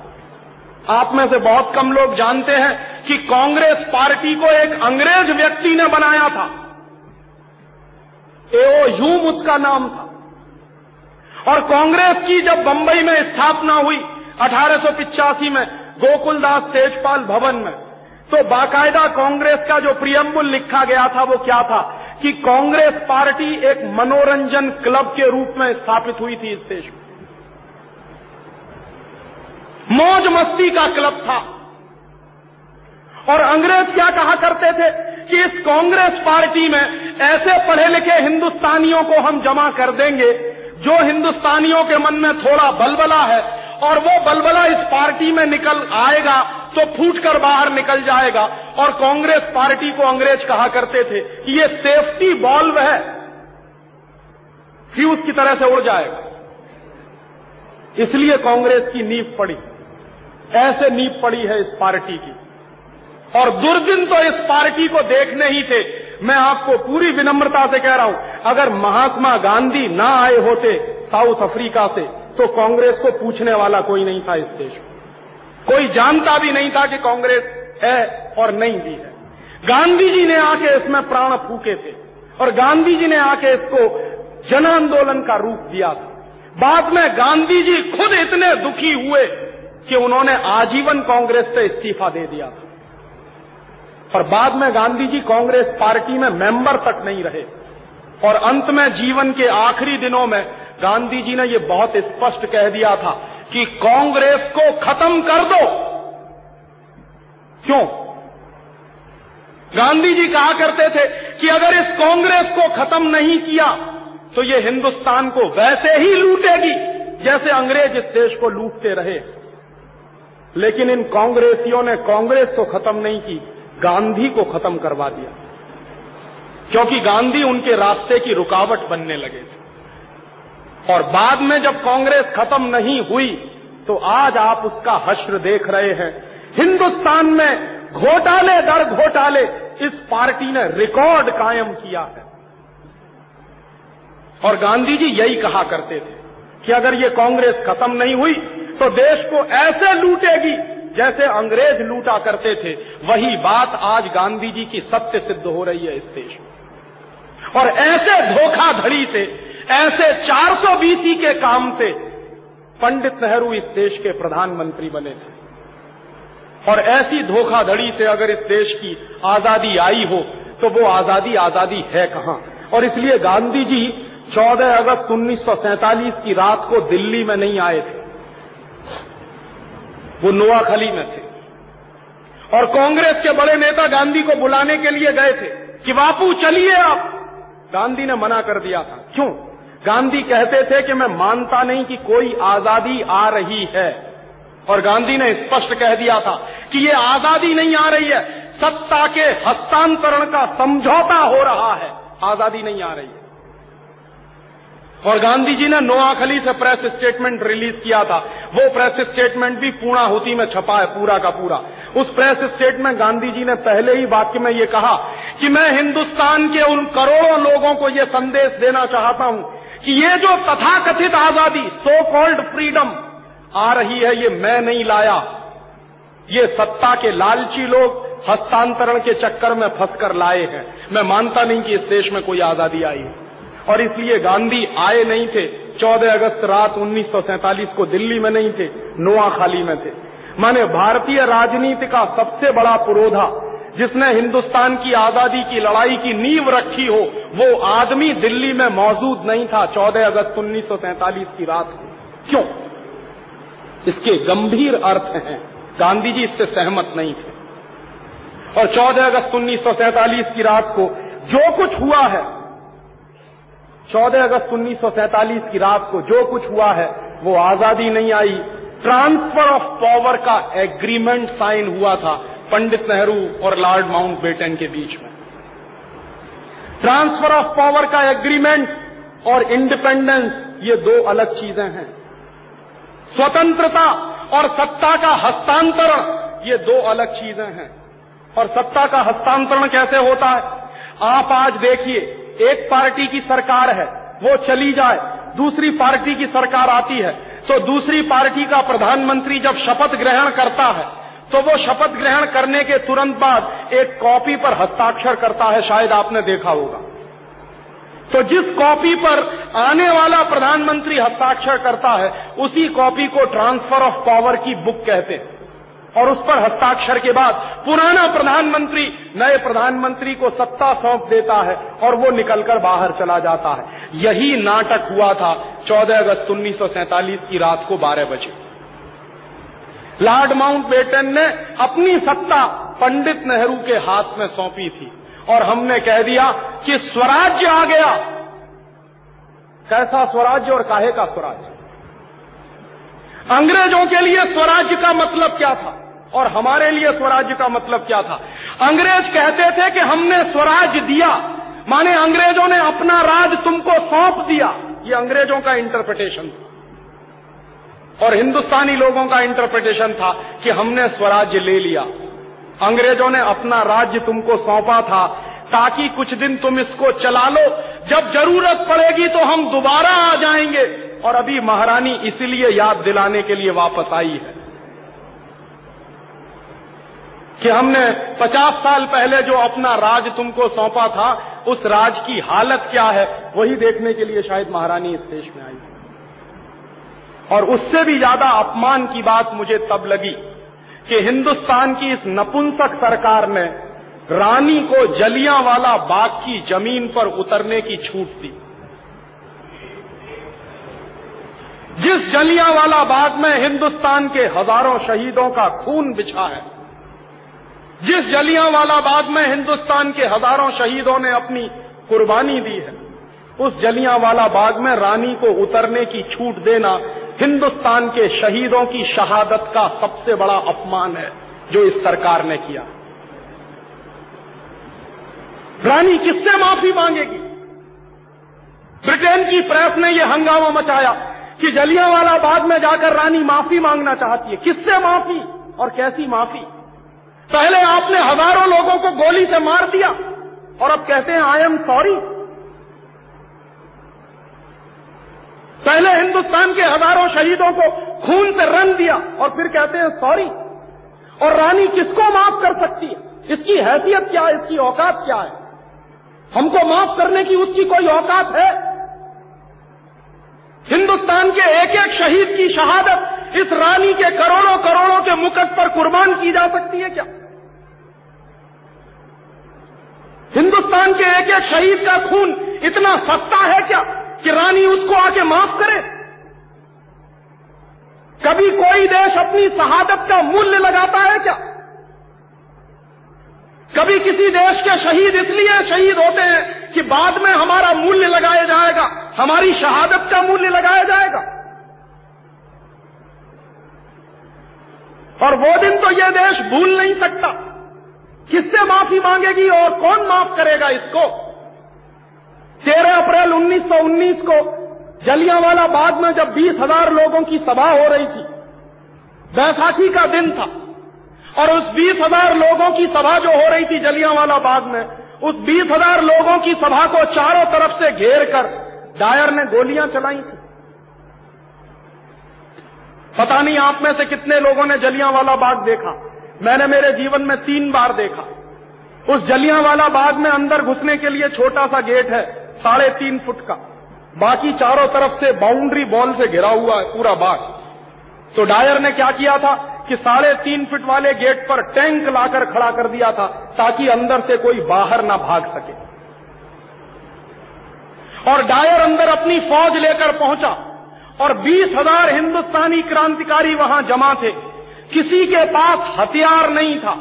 आप में से बहुत कम लोग जानते हैं कि कांग्रेस पार्टी को एक अंग्रेज़ व्यक्ति ने बनाया था। एओ ह्यूम उसका नाम था। और कांग्रेस की जब बंबई में स्थापना हुई, अठारह में, गोकुलदास तेजपाल भवन में तो बाकायदा कांग्रेस का जो प्रियम्बुल लिखा गया था, वो क्या था कि कांग्रेस पार्टी एक मनोरंजन क्लब के रूप में स्थापित हुई थी इस देश में। मौज मस्ती का क्लब था। और अंग्रेज़ क्या कहा करते थे कि इस कांग्रेस पार्टी में ऐसे पढ़े लिखे हिंदुस्तानियों को हम जमा कर देंगे, जो हिंदुस्तानियों के मन में थोड़ा बलबला है, और वो बलबला इस पार्टी में निकल आएगा तो फूट कर बाहर निकल जाएगा। और कांग्रेस पार्टी को अंग्रेज़ कहा करते थे कि ये सेफ्टी बॉल्व है, फ्यूज की तरह से उड़ जाएगा। इसलिए कांग्रेस की नींव पड़ी। ऐसे नींव पड़ी है इस पार्टी की। और दुर्दिन तो इस पार्टी को देखने ही थे। मैं आपको पूरी विनम्रता से कह रहा हूँ, अगर महात्मा गांधी ना आए होते साउथ अफ्रीका से तो कांग्रेस को पूछने वाला कोई नहीं था इस देश में कोई जानता भी नहीं था कि कांग्रेस है और नहीं भी है। गांधी जी ने आके इसमें प्राण फूके थे, और गांधी जी ने आके इसको जन आंदोलन का रूप दिया था। बाद में गांधी जी खुद इतने दुखी हुए कि उन्होंने आजीवन कांग्रेस से इस्तीफा दे दिया था। और बाद में गांधी जी कांग्रेस पार्टी में मेंबर तक नहीं रहे। और अंत में जीवन के आखिरी दिनों में गांधी जी ने यह बहुत स्पष्ट कह दिया था कि कांग्रेस को खत्म कर दो। क्यों? गांधी जी कहा करते थे कि अगर इस कांग्रेस को खत्म नहीं किया तो ये हिंदुस्तान को वैसे ही लूटेगी, जैसे अंग्रेज़ इस देश को लूटते रहे। लेकिन इन कांग्रेसियों ने कांग्रेस को खत्म नहीं की, गांधी को खत्म करवा दिया। क्योंकि गांधी उनके रास्ते की रुकावट बनने लगे थे। और बाद में जब कांग्रेस खत्म नहीं हुई तो आज आप उसका हश्र देख रहे हैं। हिंदुस्तान में घोटाले दर घोटाले, इस पार्टी ने रिकॉर्ड कायम किया है। और गांधी जी यही कहा करते थे। कि अगर ये कांग्रेस खत्म नहीं हुई तो देश को ऐसे लूटेगी जैसे अंग्रेज़ लूटा करते थे। वही बात आज गांधी जी की सत्य सिद्ध हो रही है इस देश में। और ऐसे धोखाधड़ी से, ऐसे 400 बीसी के काम से पंडित नेहरू इस देश के प्रधानमंत्री बने थे। और ऐसी धोखाधड़ी से अगर इस देश की आज़ादी आई हो तो वो आज़ादी आज़ादी है कहाँ? और इसलिए गांधी जी 14 अगस्त उन्नीस सौ सैंतालीस की रात को दिल्ली में नहीं आए थे। वो नोआखली में थे। और कांग्रेस के बड़े नेता गांधी को बुलाने के लिए गए थे कि, बापू, चलिए आप। गांधी ने मना कर दिया था। क्यों? गांधी कहते थे कि, मैं मानता नहीं कि कोई आज़ादी आ रही है। और गांधी ने स्पष्ट कह दिया था कि, ये आज़ादी नहीं आ रही है। सत्ता के हस्तांतरण का समझौता हो रहा है। आज़ादी नहीं आ रही है। और गांधी जी ने नोआखली से प्रेस स्टेटमेंट रिलीज़ किया था। वो प्रेस स्टेटमेंट भी पूर्णाहुति में छपा है, पूरा का पूरा। उस प्रेस स्टेटमेंट गांधी जी ने पहले ही वाक्य में ये कहा कि मैं हिंदुस्तान के उन करोड़ों लोगों को ये संदेश देना चाहता हूँ कि ये जो तथाकथित आज़ादी सो कॉल्ड फ्रीडम आ रही है, ये मैं नहीं लाया। ये सत्ता के लालची लोग हस्तांतरण के चक्कर में फंसकर लाए हैं। मैं मानता नहीं कि इस देश में कोई आज़ादी आई है। और इसलिए गांधी आए नहीं थे। 14 अगस्त रात उन्नीस को दिल्ली में नहीं थे, नोआखाली में थे। माने भारतीय राजनीति का सबसे बड़ा पुरोधा, जिसने हिंदुस्तान की आज़ादी की लड़ाई की नींव रखी हो, वो आदमी दिल्ली में मौजूद नहीं था 14 अगस्त उन्नीस की रात को। क्यों? इसके गंभीर अर्थ हैं। गांधी जी इससे सहमत नहीं थे। और 14 अगस्त उन्नीस की रात को जो कुछ हुआ है 14 अगस्त उन्नीस की रात को जो कुछ हुआ है, वो आज़ादी नहीं आई। ट्रांसफ़र ऑफ़ पावर का एग्रीमेंट साइन हुआ था पंडित नेहरू और लॉर्ड माउंट बेटन के बीच में। ट्रांसफ़र ऑफ़ पावर का एग्रीमेंट और इंडिपेंडेंस ये दो अलग चीज़ें हैं। स्वतंत्रता और सत्ता का हस्तांतरण, ये दो अलग चीज़ें हैं। और सत्ता का हस्तांतरण कैसे होता है? आप आज देखिए एक पार्टी की सरकार है, वो चली जाए, दूसरी पार्टी की सरकार आती है तो दूसरी पार्टी का प्रधानमंत्री जब शपथ ग्रहण करता है तो वो शपथ ग्रहण करने के तुरंत बाद एक कॉपी पर हस्ताक्षर करता है, शायद आपने देखा होगा। तो जिस कॉपी पर आने वाला प्रधानमंत्री हस्ताक्षर करता है, उसी कॉपी को ट्रांसफ़र ऑफ़ पावर की बुक कहते हैं। और उस पर हस्ताक्षर के बाद पुराना प्रधानमंत्री नए प्रधानमंत्री को सत्ता सौंप देता है और वो निकलकर बाहर चला जाता है। यही नाटक हुआ था 14 अगस्त उन्नीस सौ सैंतालीस की रात को 12 बजे। लॉर्ड माउंट बेटन ने अपनी सत्ता पंडित नेहरू के हाथ में सौंपी थी और हमने कह दिया कि स्वराज्य आ गया। कैसा स्वराज्य और काहे का स्वराज्य? अंग्रेज़ों के लिए स्वराज्य का मतलब क्या था? और हमारे लिए स्वराज्य का मतलब क्या था? अंग्रेज़ कहते थे कि हमने स्वराज दिया। माने अंग्रेज़ों ने अपना राज तुमको सौंप दिया। ये अंग्रेज़ों का इंटरप्रिटेशन था। और हिंदुस्तानी लोगों का इंटरप्रिटेशन था कि हमने स्वराज्य ले लिया। अंग्रेज़ों ने अपना राज्य तुमको सौंपा था। ताकि कुछ दिन तुम इसको चला लो। जब ज़रूरत पड़ेगी तो हम दोबारा आ जाएँगे। और अभी महारानी इसीलिए याद दिलाने के लिए वापस आई है कि हमने पचास साल पहले जो अपना राज तुमको सौंपा था, उस राज की हालत क्या है, वही देखने के लिए शायद महारानी इस देश में आई। और उससे भी ज़्यादा अपमान की बात मुझे तब लगी कि हिंदुस्तान की इस नपुंसक सरकार ने रानी को जलियांवाला बाग की ज़मीन पर उतरने की छूट दी। जिस जलियांवाला बाग में हिंदुस्तान के हज़ारों शहीदों का खून बिछा है, जिस जलियांवाला बाग में हिंदुस्तान के हज़ारों शहीदों ने अपनी कुर्बानी दी है, उस जलियांवाला बाग में रानी को उतरने की छूट देना हिंदुस्तान के शहीदों की शहादत का सबसे बड़ा अपमान है, जो इस सरकार ने किया। रानी किससे माफ़ी मांगेगी? ब्रिटेन की प्रेस ने यह हंगामा मचाया कि जलियांवाला बाग में जाकर रानी माफ़ी मांगना चाहती है। किससे माफ़ी और कैसी माफ़ी? पहले आपने हज़ारों लोगों को गोली से मार दिया और अब कहते हैं आई एम सॉरी पहले हिंदुस्तान के हज़ारों शहीदों को खून से रन दिया और फिर कहते हैं सॉरी और रानी किसको माफ़ कर सकती है? इसकी हैसियत क्या है? इसकी औकात क्या है? हमको माफ़ करने की उसकी कोई औकात है? हिंदुस्तान के एक एक शहीद की शहादत इस रानी के करोड़ों करोड़ों के मुकट पर कुर्बान की जा सकती है क्या? हिंदुस्तान के एक एक शहीद का खून इतना सस्ता है क्या कि रानी उसको आके माफ़ करे? कभी कोई देश अपनी शहादत का मूल्य लगाता है क्या? कभी किसी देश के शहीद इसलिए शहीद होते हैं कि बाद में हमारा मूल्य लगाया जाएगा, हमारी शहादत का मूल्य लगाया जाएगा। और वो दिन तो यह देश भूल नहीं सकता। किससे माफ़ी मांगेगी और कौन माफ़ करेगा इसको? तेरह अप्रैल 1919 को जलियांवाला बाग में जब बीस हज़ार लोगों की सभा हो रही थी, बैसाखी का दिन था। और उस बीस हज़ार लोगों की सभा जो हो रही थी जलियांवाला बाग में, उस बीस हज़ार लोगों की सभा को चारों तरफ़ से घेर कर डायर ने गोलियाँ चलाई थी। पता नहीं आप में से कितने लोगों ने जलियांवाला बाग देखा। मैंने मेरे जीवन में तीन बार देखा। उस जलियांवाला बाग में अंदर घुसने के लिए छोटा सा गेट है, साढ़े तीन फुट का। बाकी चारों तरफ़ से बाउंड्री बॉल से घिरा हुआ है पूरा बाग। तो डायर ने क्या किया था? कि साढ़े तीन फीट वाले गेट पर टैंक लाकर खड़ा कर दिया था ताकि अंदर से कोई बाहर ना भाग सके। और डायर अंदर अपनी फौज लेकर पहुँचा और बीस हज़ार हिंदुस्तानी क्रांतिकारी वहाँ जमा थे। किसी के पास हथियार नहीं था,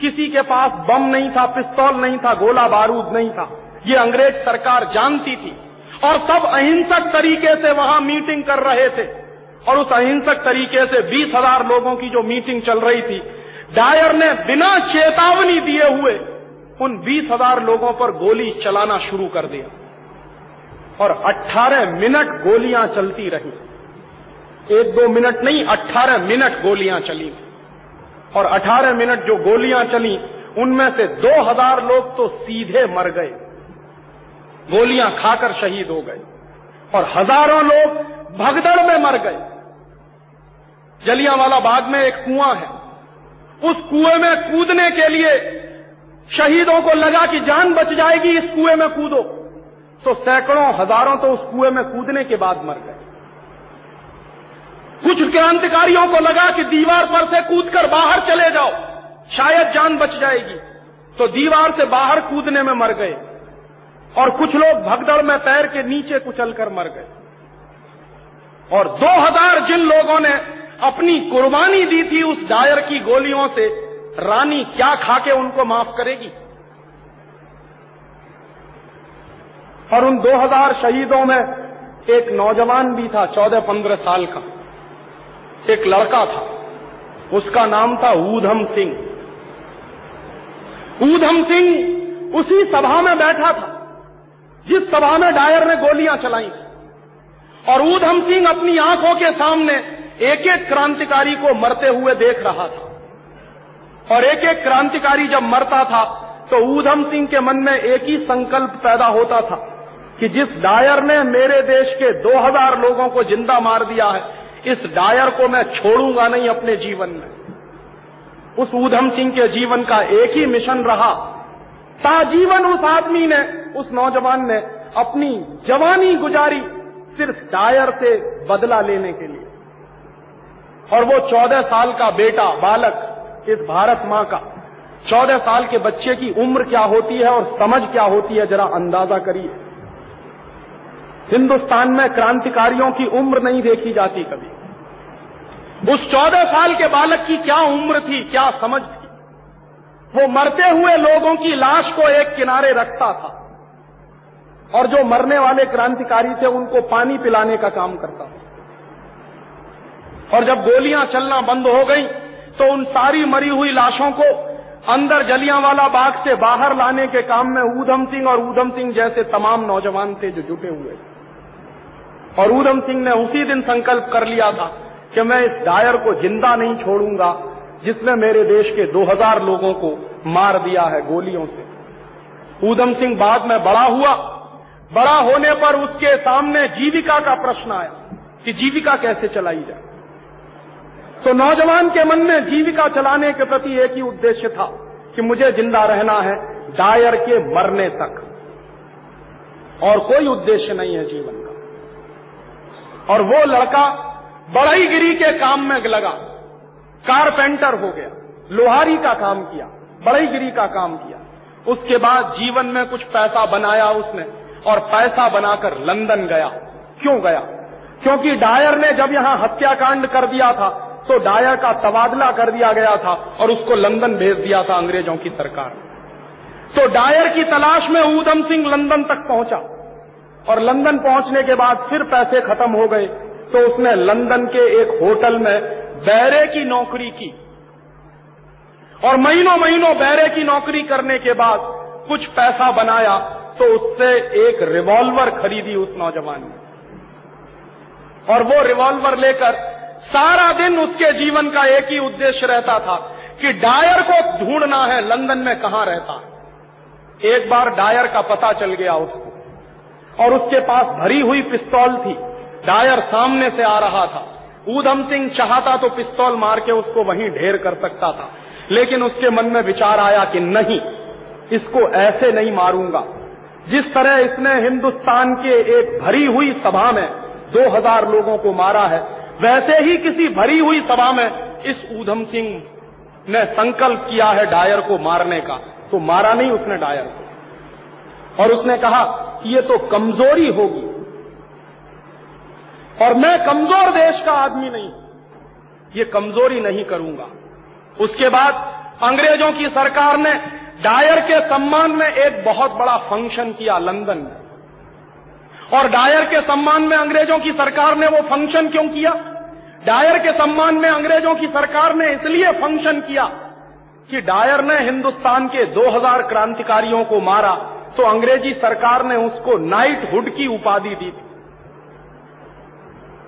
किसी के पास बम नहीं था, पिस्तौल नहीं था, गोला बारूद नहीं था। ये अंग्रेज़ सरकार जानती थी और सब अहिंसक तरीके से वहाँ मीटिंग कर रहे थे। और उस अहिंसक तरीके से बीस हज़ार लोगों की जो मीटिंग चल रही थी, डायर ने बिना चेतावनी दिए हुए उन बीस हज़ार लोगों पर गोली चलाना शुरू कर दिया। और 18 मिनट गोलियाँ चलती रही। एक दो मिनट नहीं 18 मिनट गोलियाँ चली। और 18 मिनट जो गोलियाँ चली, उनमें से 2000 लोग तो सीधे मर गए। गोलियाँ खाकर शहीद हो गए। और हज़ारों लोग भगदड़ में मर गए। जलियांवाला बाग में एक कुआँ है। उस कुएँ में कूदने के लिए शहीदों को लगा कि जान बच जाएगी, इस कुएँ में कूदो। तो सैकड़ों, हज़ारों तो उस कुएँ में कूदने के बाद मर गए। कुछ क्रांतिकारियों को लगा कि दीवार पर से कूदकर बाहर चले जाओ, शायद जान बच जाएगी। तो दीवार से बाहर कूदने में मर गए। और कुछ लोग भगदड़ में पैर के नीचे कुचलकर मर गए। और 2000 जिन लोगों ने अपनी कुर्बानी दी थी उस डायर की गोलियों से, रानी क्या खाके उनको माफ़ करेगी? और उन 2000 शहीदों में एक नौजवान भी था 14-15 साल का। एक लड़का था। उसका नाम था ऊधम सिंह। ऊधम सिंह उसी सभा में बैठा था, जिस सभा में डायर ने गोलियाँ चलाई और ऊधम सिंह अपनी आँखों के सामने एक एक क्रांतिकारी को मरते हुए देख रहा था। और एक एक क्रांतिकारी जब मरता था तो ऊधम सिंह के मन में एक ही संकल्प पैदा होता था कि जिस डायर ने मेरे देश के 2000 लोगों को ज़िंदा मार दिया है, इस डायर को मैं छोड़ूँगा नहीं अपने जीवन में। उस ऊधम सिंह के जीवन का एक ही मिशन रहा। ताजीवन उस आदमी ने, उस नौजवान ने अपनी जवानी गुजारी सिर्फ़ डायर से बदला लेने के लिए। और वो चौदह साल का बेटा, बालक, इस भारत माँ का। चौदह साल के बच्चे की उम्र क्या होती है और समझ क्या होती है, जरा अंदाज़ा करिए। हिंदुस्तान में क्रांतिकारियों की उम्र नहीं देखी जाती कभी। उस चौदह साल के बालक की क्या उम्र थी, क्या समझ थी? वो मरते हुए लोगों की लाश को एक किनारे रखता था और जो मरने वाले क्रांतिकारी थे, उनको पानी पिलाने का काम करता था। और जब गोलियाँ चलना बंद हो गई तो उन सारी मरी हुई लाशों को अंदर जलियांवाला बाग से बाहर लाने के काम में ऊधम सिंह और ऊधम सिंह जैसे तमाम नौजवान थे जो जुटे हुए। और ऊधम सिंह ने उसी दिन संकल्प कर लिया था कि मैं इस डायर को ज़िंदा नहीं छोड़ूँगा, जिसने मेरे देश के 2000 लोगों को मार दिया है गोलियों से। ऊधम सिंह बाद में बड़ा हुआ। बड़ा होने पर उसके सामने जीविका का प्रश्न आया कि जीविका कैसे चलाई जाए? तो नौजवान के मन में जीविका चलाने के प्रति एक ही उद्देश्य था कि मुझे ज़िंदा रहना है डायर के मरने तक। और कोई उद्देश्य नहीं है जीवन का। और वो लड़का बढ़ईगिरी के काम में लगा। कारपेंटर हो गया, लोहारी का काम किया बढ़ईगिरी का काम किया। उसके बाद जीवन में कुछ पैसा बनाया उसने, और पैसा बनाकर लंदन गया। क्यों गया? क्योंकि डायर ने जब यहाँ हत्याकांड कर दिया था तो डायर का तबादला कर दिया गया था और उसको लंदन भेज दिया था अंग्रेज़ों की सरकार। तो डायर की तलाश में ऊधम सिंह लंदन तक पहुँचा और लंदन पहुँचने के बाद फिर पैसे खत्म हो गए तो उसने लंदन के एक होटल में बैरे की नौकरी की। और महीनों महीनों बैरे की नौकरी करने के बाद कुछ पैसा बनाया तो उससे एक रिवॉल्वर खरीदी उस नौजवान ने। और वो रिवॉल्वर लेकर सारा दिन उसके जीवन का एक ही उद्देश्य रहता था कि डायर को ढूंढना है, लंदन में कहाँ रहता एक बार डायर का पता चल गया उसको, और उसके पास भरी हुई पिस्तौल थी। डायर सामने से आ रहा था। ऊधम सिंह चाहता तो पिस्तौल मार के उसको वहीं ढेर कर सकता था, लेकिन उसके मन में विचार आया कि नहीं, इसको ऐसे नहीं मारूँगा। जिस तरह इसने हिंदुस्तान के एक भरी हुई सभा में 2000 लोगों को मारा है वैसे ही किसी भरी हुई सभा में इस ऊधम सिंह ने संकल्प किया है डायर को मारने का। तो मारा नहीं उसने डायर को। और उसने कहा ये तो कमज़ोरी होगी। और मैं कमज़ोर देश का आदमी नहीं। ये कमज़ोरी नहीं करूँगा। उसके बाद अंग्रेज़ों की सरकार ने डायर के सम्मान में एक बहुत बड़ा फ़ंक्शन किया लंदन में। और डायर के सम्मान में अंग्रेज़ों की सरकार ने वो फ़ंक्शन क्यों किया? डायर के सम्मान में अंग्रेज़ों की सरकार ने इसलिए फ़ंक्शन किया कि डायर ने हिंदुस्तान के 2000 क्रांतिकारियों को मारा तो अंग्रेज़ी सरकार ने उसको नाइट हुड की उपाधि दी थी।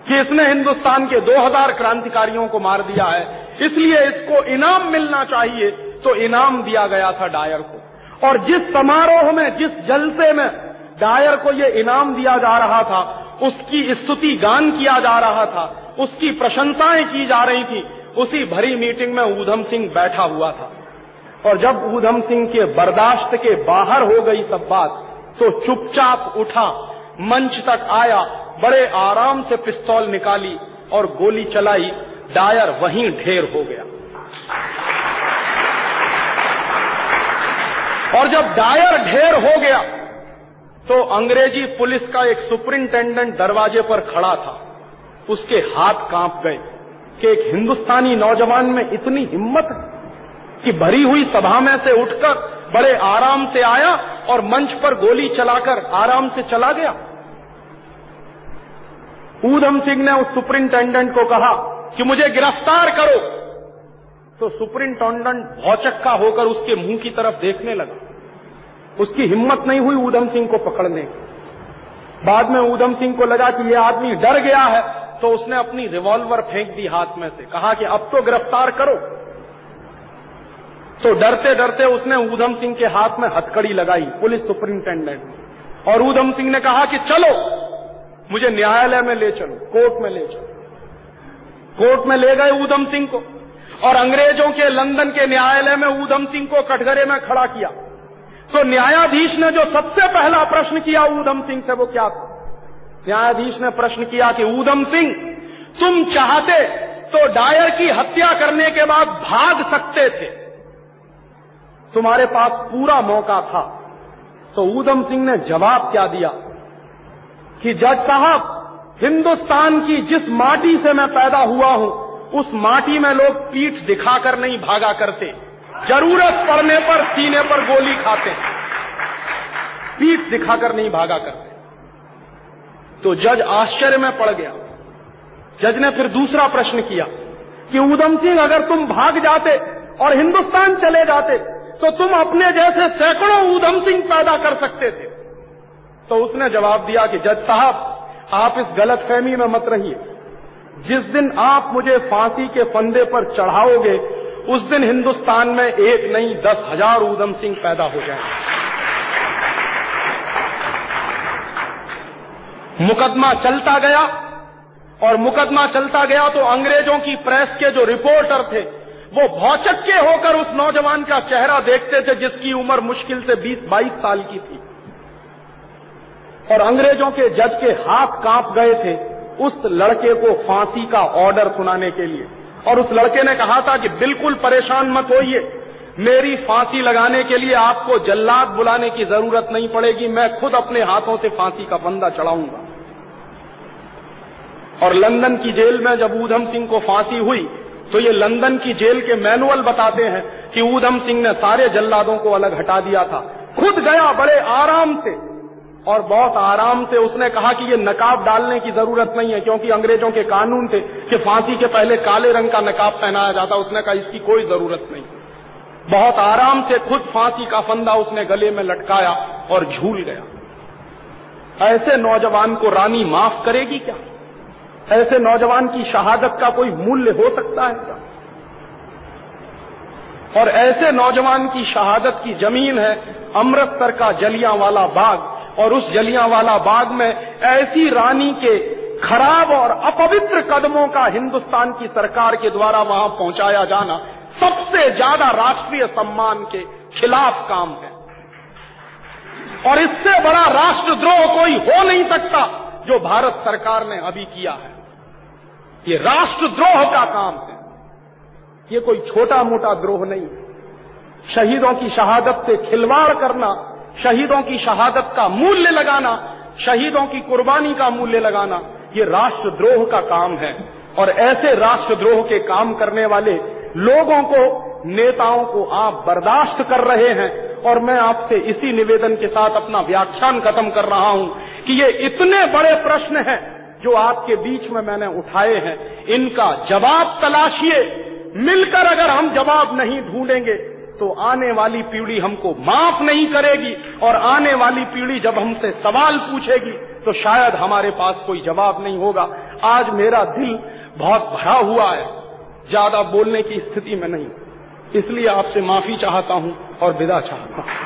कि इसने हिंदुस्तान के 2000 क्रांतिकारियों को मार दिया है, इसलिए इसको इनाम मिलना चाहिए तो इनाम दिया गया था डायर को। और जिस समारोह में, जिस जलसे में डायर को ये इनाम दिया जा रहा था, उसकी स्तुति गान किया जा रहा था, उसकी प्रशंसाएँ की जा रही थी, उसी भरी मीटिंग में ऊधम सिंह बैठा हुआ था। और जब ऊधम सिंह के बर्दाश्त के बाहर हो गई सब बात तो चुपचाप उठा, मंच तक आया, बड़े आराम से पिस्तौल निकाली और गोली चलाई डायर वहीं ढेर हो गया। और जब डायर ढेर हो गया तो अंग्रेज़ी पुलिस का एक सुपरिंटेंडेंट दरवाजे पर खड़ा था। उसके हाथ काँप गए कि एक हिंदुस्तानी नौजवान में इतनी हिम्मत कि भरी हुई सभा में से उठकर बड़े आराम से आया और मंच पर गोली चलाकर आराम से चला गया। ऊधम सिंह ने उस सुपरिंटेंडेंट को कहा कि मुझे गिरफ़्तार करो। तो सुपरिंटेंडेंट भौचक्का होकर उसके मुँह की तरफ़ देखने लगा। उसकी हिम्मत नहीं हुई ऊधम सिंह को पकड़ने की। बाद में ऊधम सिंह को लगा कि यह आदमी डर गया है तो उसने अपनी रिवॉल्वर फेंक दी हाथ में से। कहा कि अब तो गिरफ़्तार करो। तो डरते डरते उसने ऊधम सिंह के हाथ में हथकड़ी लगाई पुलिस सुपरिंटेंडेंट और ऊधम सिंह ने कहा कि चलो, मुझे न्यायालय में ले चलो, कोर्ट में ले चलो। कोर्ट में ले गए ऊधम सिंह को। और अंग्रेज़ों के लंदन के न्यायालय में ऊधम सिंह को कटघरे में खड़ा किया। तो न्यायाधीश ने जो सबसे पहला प्रश्न किया ऊधम सिंह से, वो क्या था? न्यायाधीश ने प्रश्न किया कि ऊधम सिंह, तुम चाहते तो डायर की हत्या करने के बाद भाग सकते थे। तुम्हारे पास पूरा मौका था। तो ऊधम सिंह ने जवाब क्या दिया? कि जज साहब, हिंदुस्तान की जिस माटी से मैं पैदा हुआ हूँ, उस माटी में लोग पीठ दिखाकर नहीं भागा करते। ज़रूरत पड़ने पर सीने पर गोली खाते हैं। पीठ दिखाकर नहीं भागा करते। तो जज आश्चर्य में पड़ गया। जज ने फिर दूसरा प्रश्न किया कि उधम सिंह, अगर तुम भाग जाते और हिंदुस्तान चले जाते तो तुम अपने जैसे सैकड़ों उधम सिंह पैदा कर सकते थे। तो उसने जवाब दिया कि, जज साहब, आप इस गलत फहमी में मत रहिए। जिस दिन आप मुझे फांसी के फंदे पर चढ़ाओगे उस दिन हिंदुस्तान में एक नहीं, दस हज़ार ऊधम सिंह पैदा हो जाए। मुकदमा चलता गया, और मुकदमा चलता गया तो अंग्रेज़ों की प्रेस के जो रिपोर्टर थे, वो भौचक्के होकर उस नौजवान का चेहरा देखते थे, जिसकी उम्र मुश्किल से 20-22 साल की थी। और अंग्रेज़ों के जज के हाथ काँप गए थे उस लड़के को फांसी का ऑर्डर सुनाने के लिए। और उस लड़के ने कहा था कि बिल्कुल परेशान मत होइए। मेरी फांसी लगाने के लिए आपको जल्लाद बुलाने की ज़रूरत नहीं पड़ेगी। मैं खुद अपने हाथों से फांसी का बंदा चढ़ाऊँगा। और लंदन की जेल में जब ऊधम सिंह को फांसी हुई तो ये लंदन की जेल के मैनुअल बताते हैं कि ऊधम सिंह ने सारे जल्लादों को अलग हटा दिया था। खुद गया बड़े आराम से। और बहुत आराम से उसने कहा कि ये नकाब डालने की ज़रूरत नहीं है, क्योंकि अंग्रेज़ों के कानून थे कि फांसी के पहले काले रंग का नकाब पहनाया जाता, उसने कहा इसकी कोई ज़रूरत नहीं। बहुत आराम से खुद फांसी का फंदा उसने गले में लटकाया और झूल गया। ऐसे नौजवान को रानी माफ़ करेगी क्या? ऐसे नौजवान की शहादत का कोई मूल्य हो सकता है क्या? और ऐसे नौजवान की शहादत की ज़मीन है अमृतसर का जलियाँ वाला बाग और उस जलियांवाला बाग में ऐसी रानी के खराब और अपवित्र कदमों का हिंदुस्तान की सरकार के द्वारा वहाँ पहुँचाया जाना सबसे ज़्यादा राष्ट्रीय सम्मान के खिलाफ काम है। और इससे बड़ा राष्ट्रद्रोह कोई हो नहीं सकता जो भारत सरकार ने अभी किया है। ये राष्ट्रद्रोह का काम है। ये कोई छोटा मोटा द्रोह नहीं। शहीदों की शहादत से खिलवाड़ करना शहीदों की शहादत का मूल्य लगाना, शहीदों की कुर्बानी का मूल्य लगाना, ये राष्ट्रद्रोह का काम है। और ऐसे राष्ट्रद्रोह के काम करने वाले लोगों को, नेताओं को आप बर्दाश्त कर रहे हैं। और मैं आपसे इसी निवेदन के साथ अपना व्याख्यान खत्म कर रहा हूँ कि ये इतने बड़े प्रश्न हैं जो आपके बीच में मैंने उठाए हैं। इनका जवाब तलाशिए। मिलकर अगर हम जवाब नहीं ढूंढेंगे तो आने वाली पीढ़ी हमको माफ़ नहीं करेगी और आने वाली पीढ़ी जब हमसे सवाल पूछेगी तो शायद हमारे पास कोई जवाब नहीं होगा। आज मेरा दिल बहुत भरा हुआ है। ज़्यादा बोलने की स्थिति में नहीं। इसलिए आपसे माफ़ी चाहता हूँ और विदा चाहता हूँ।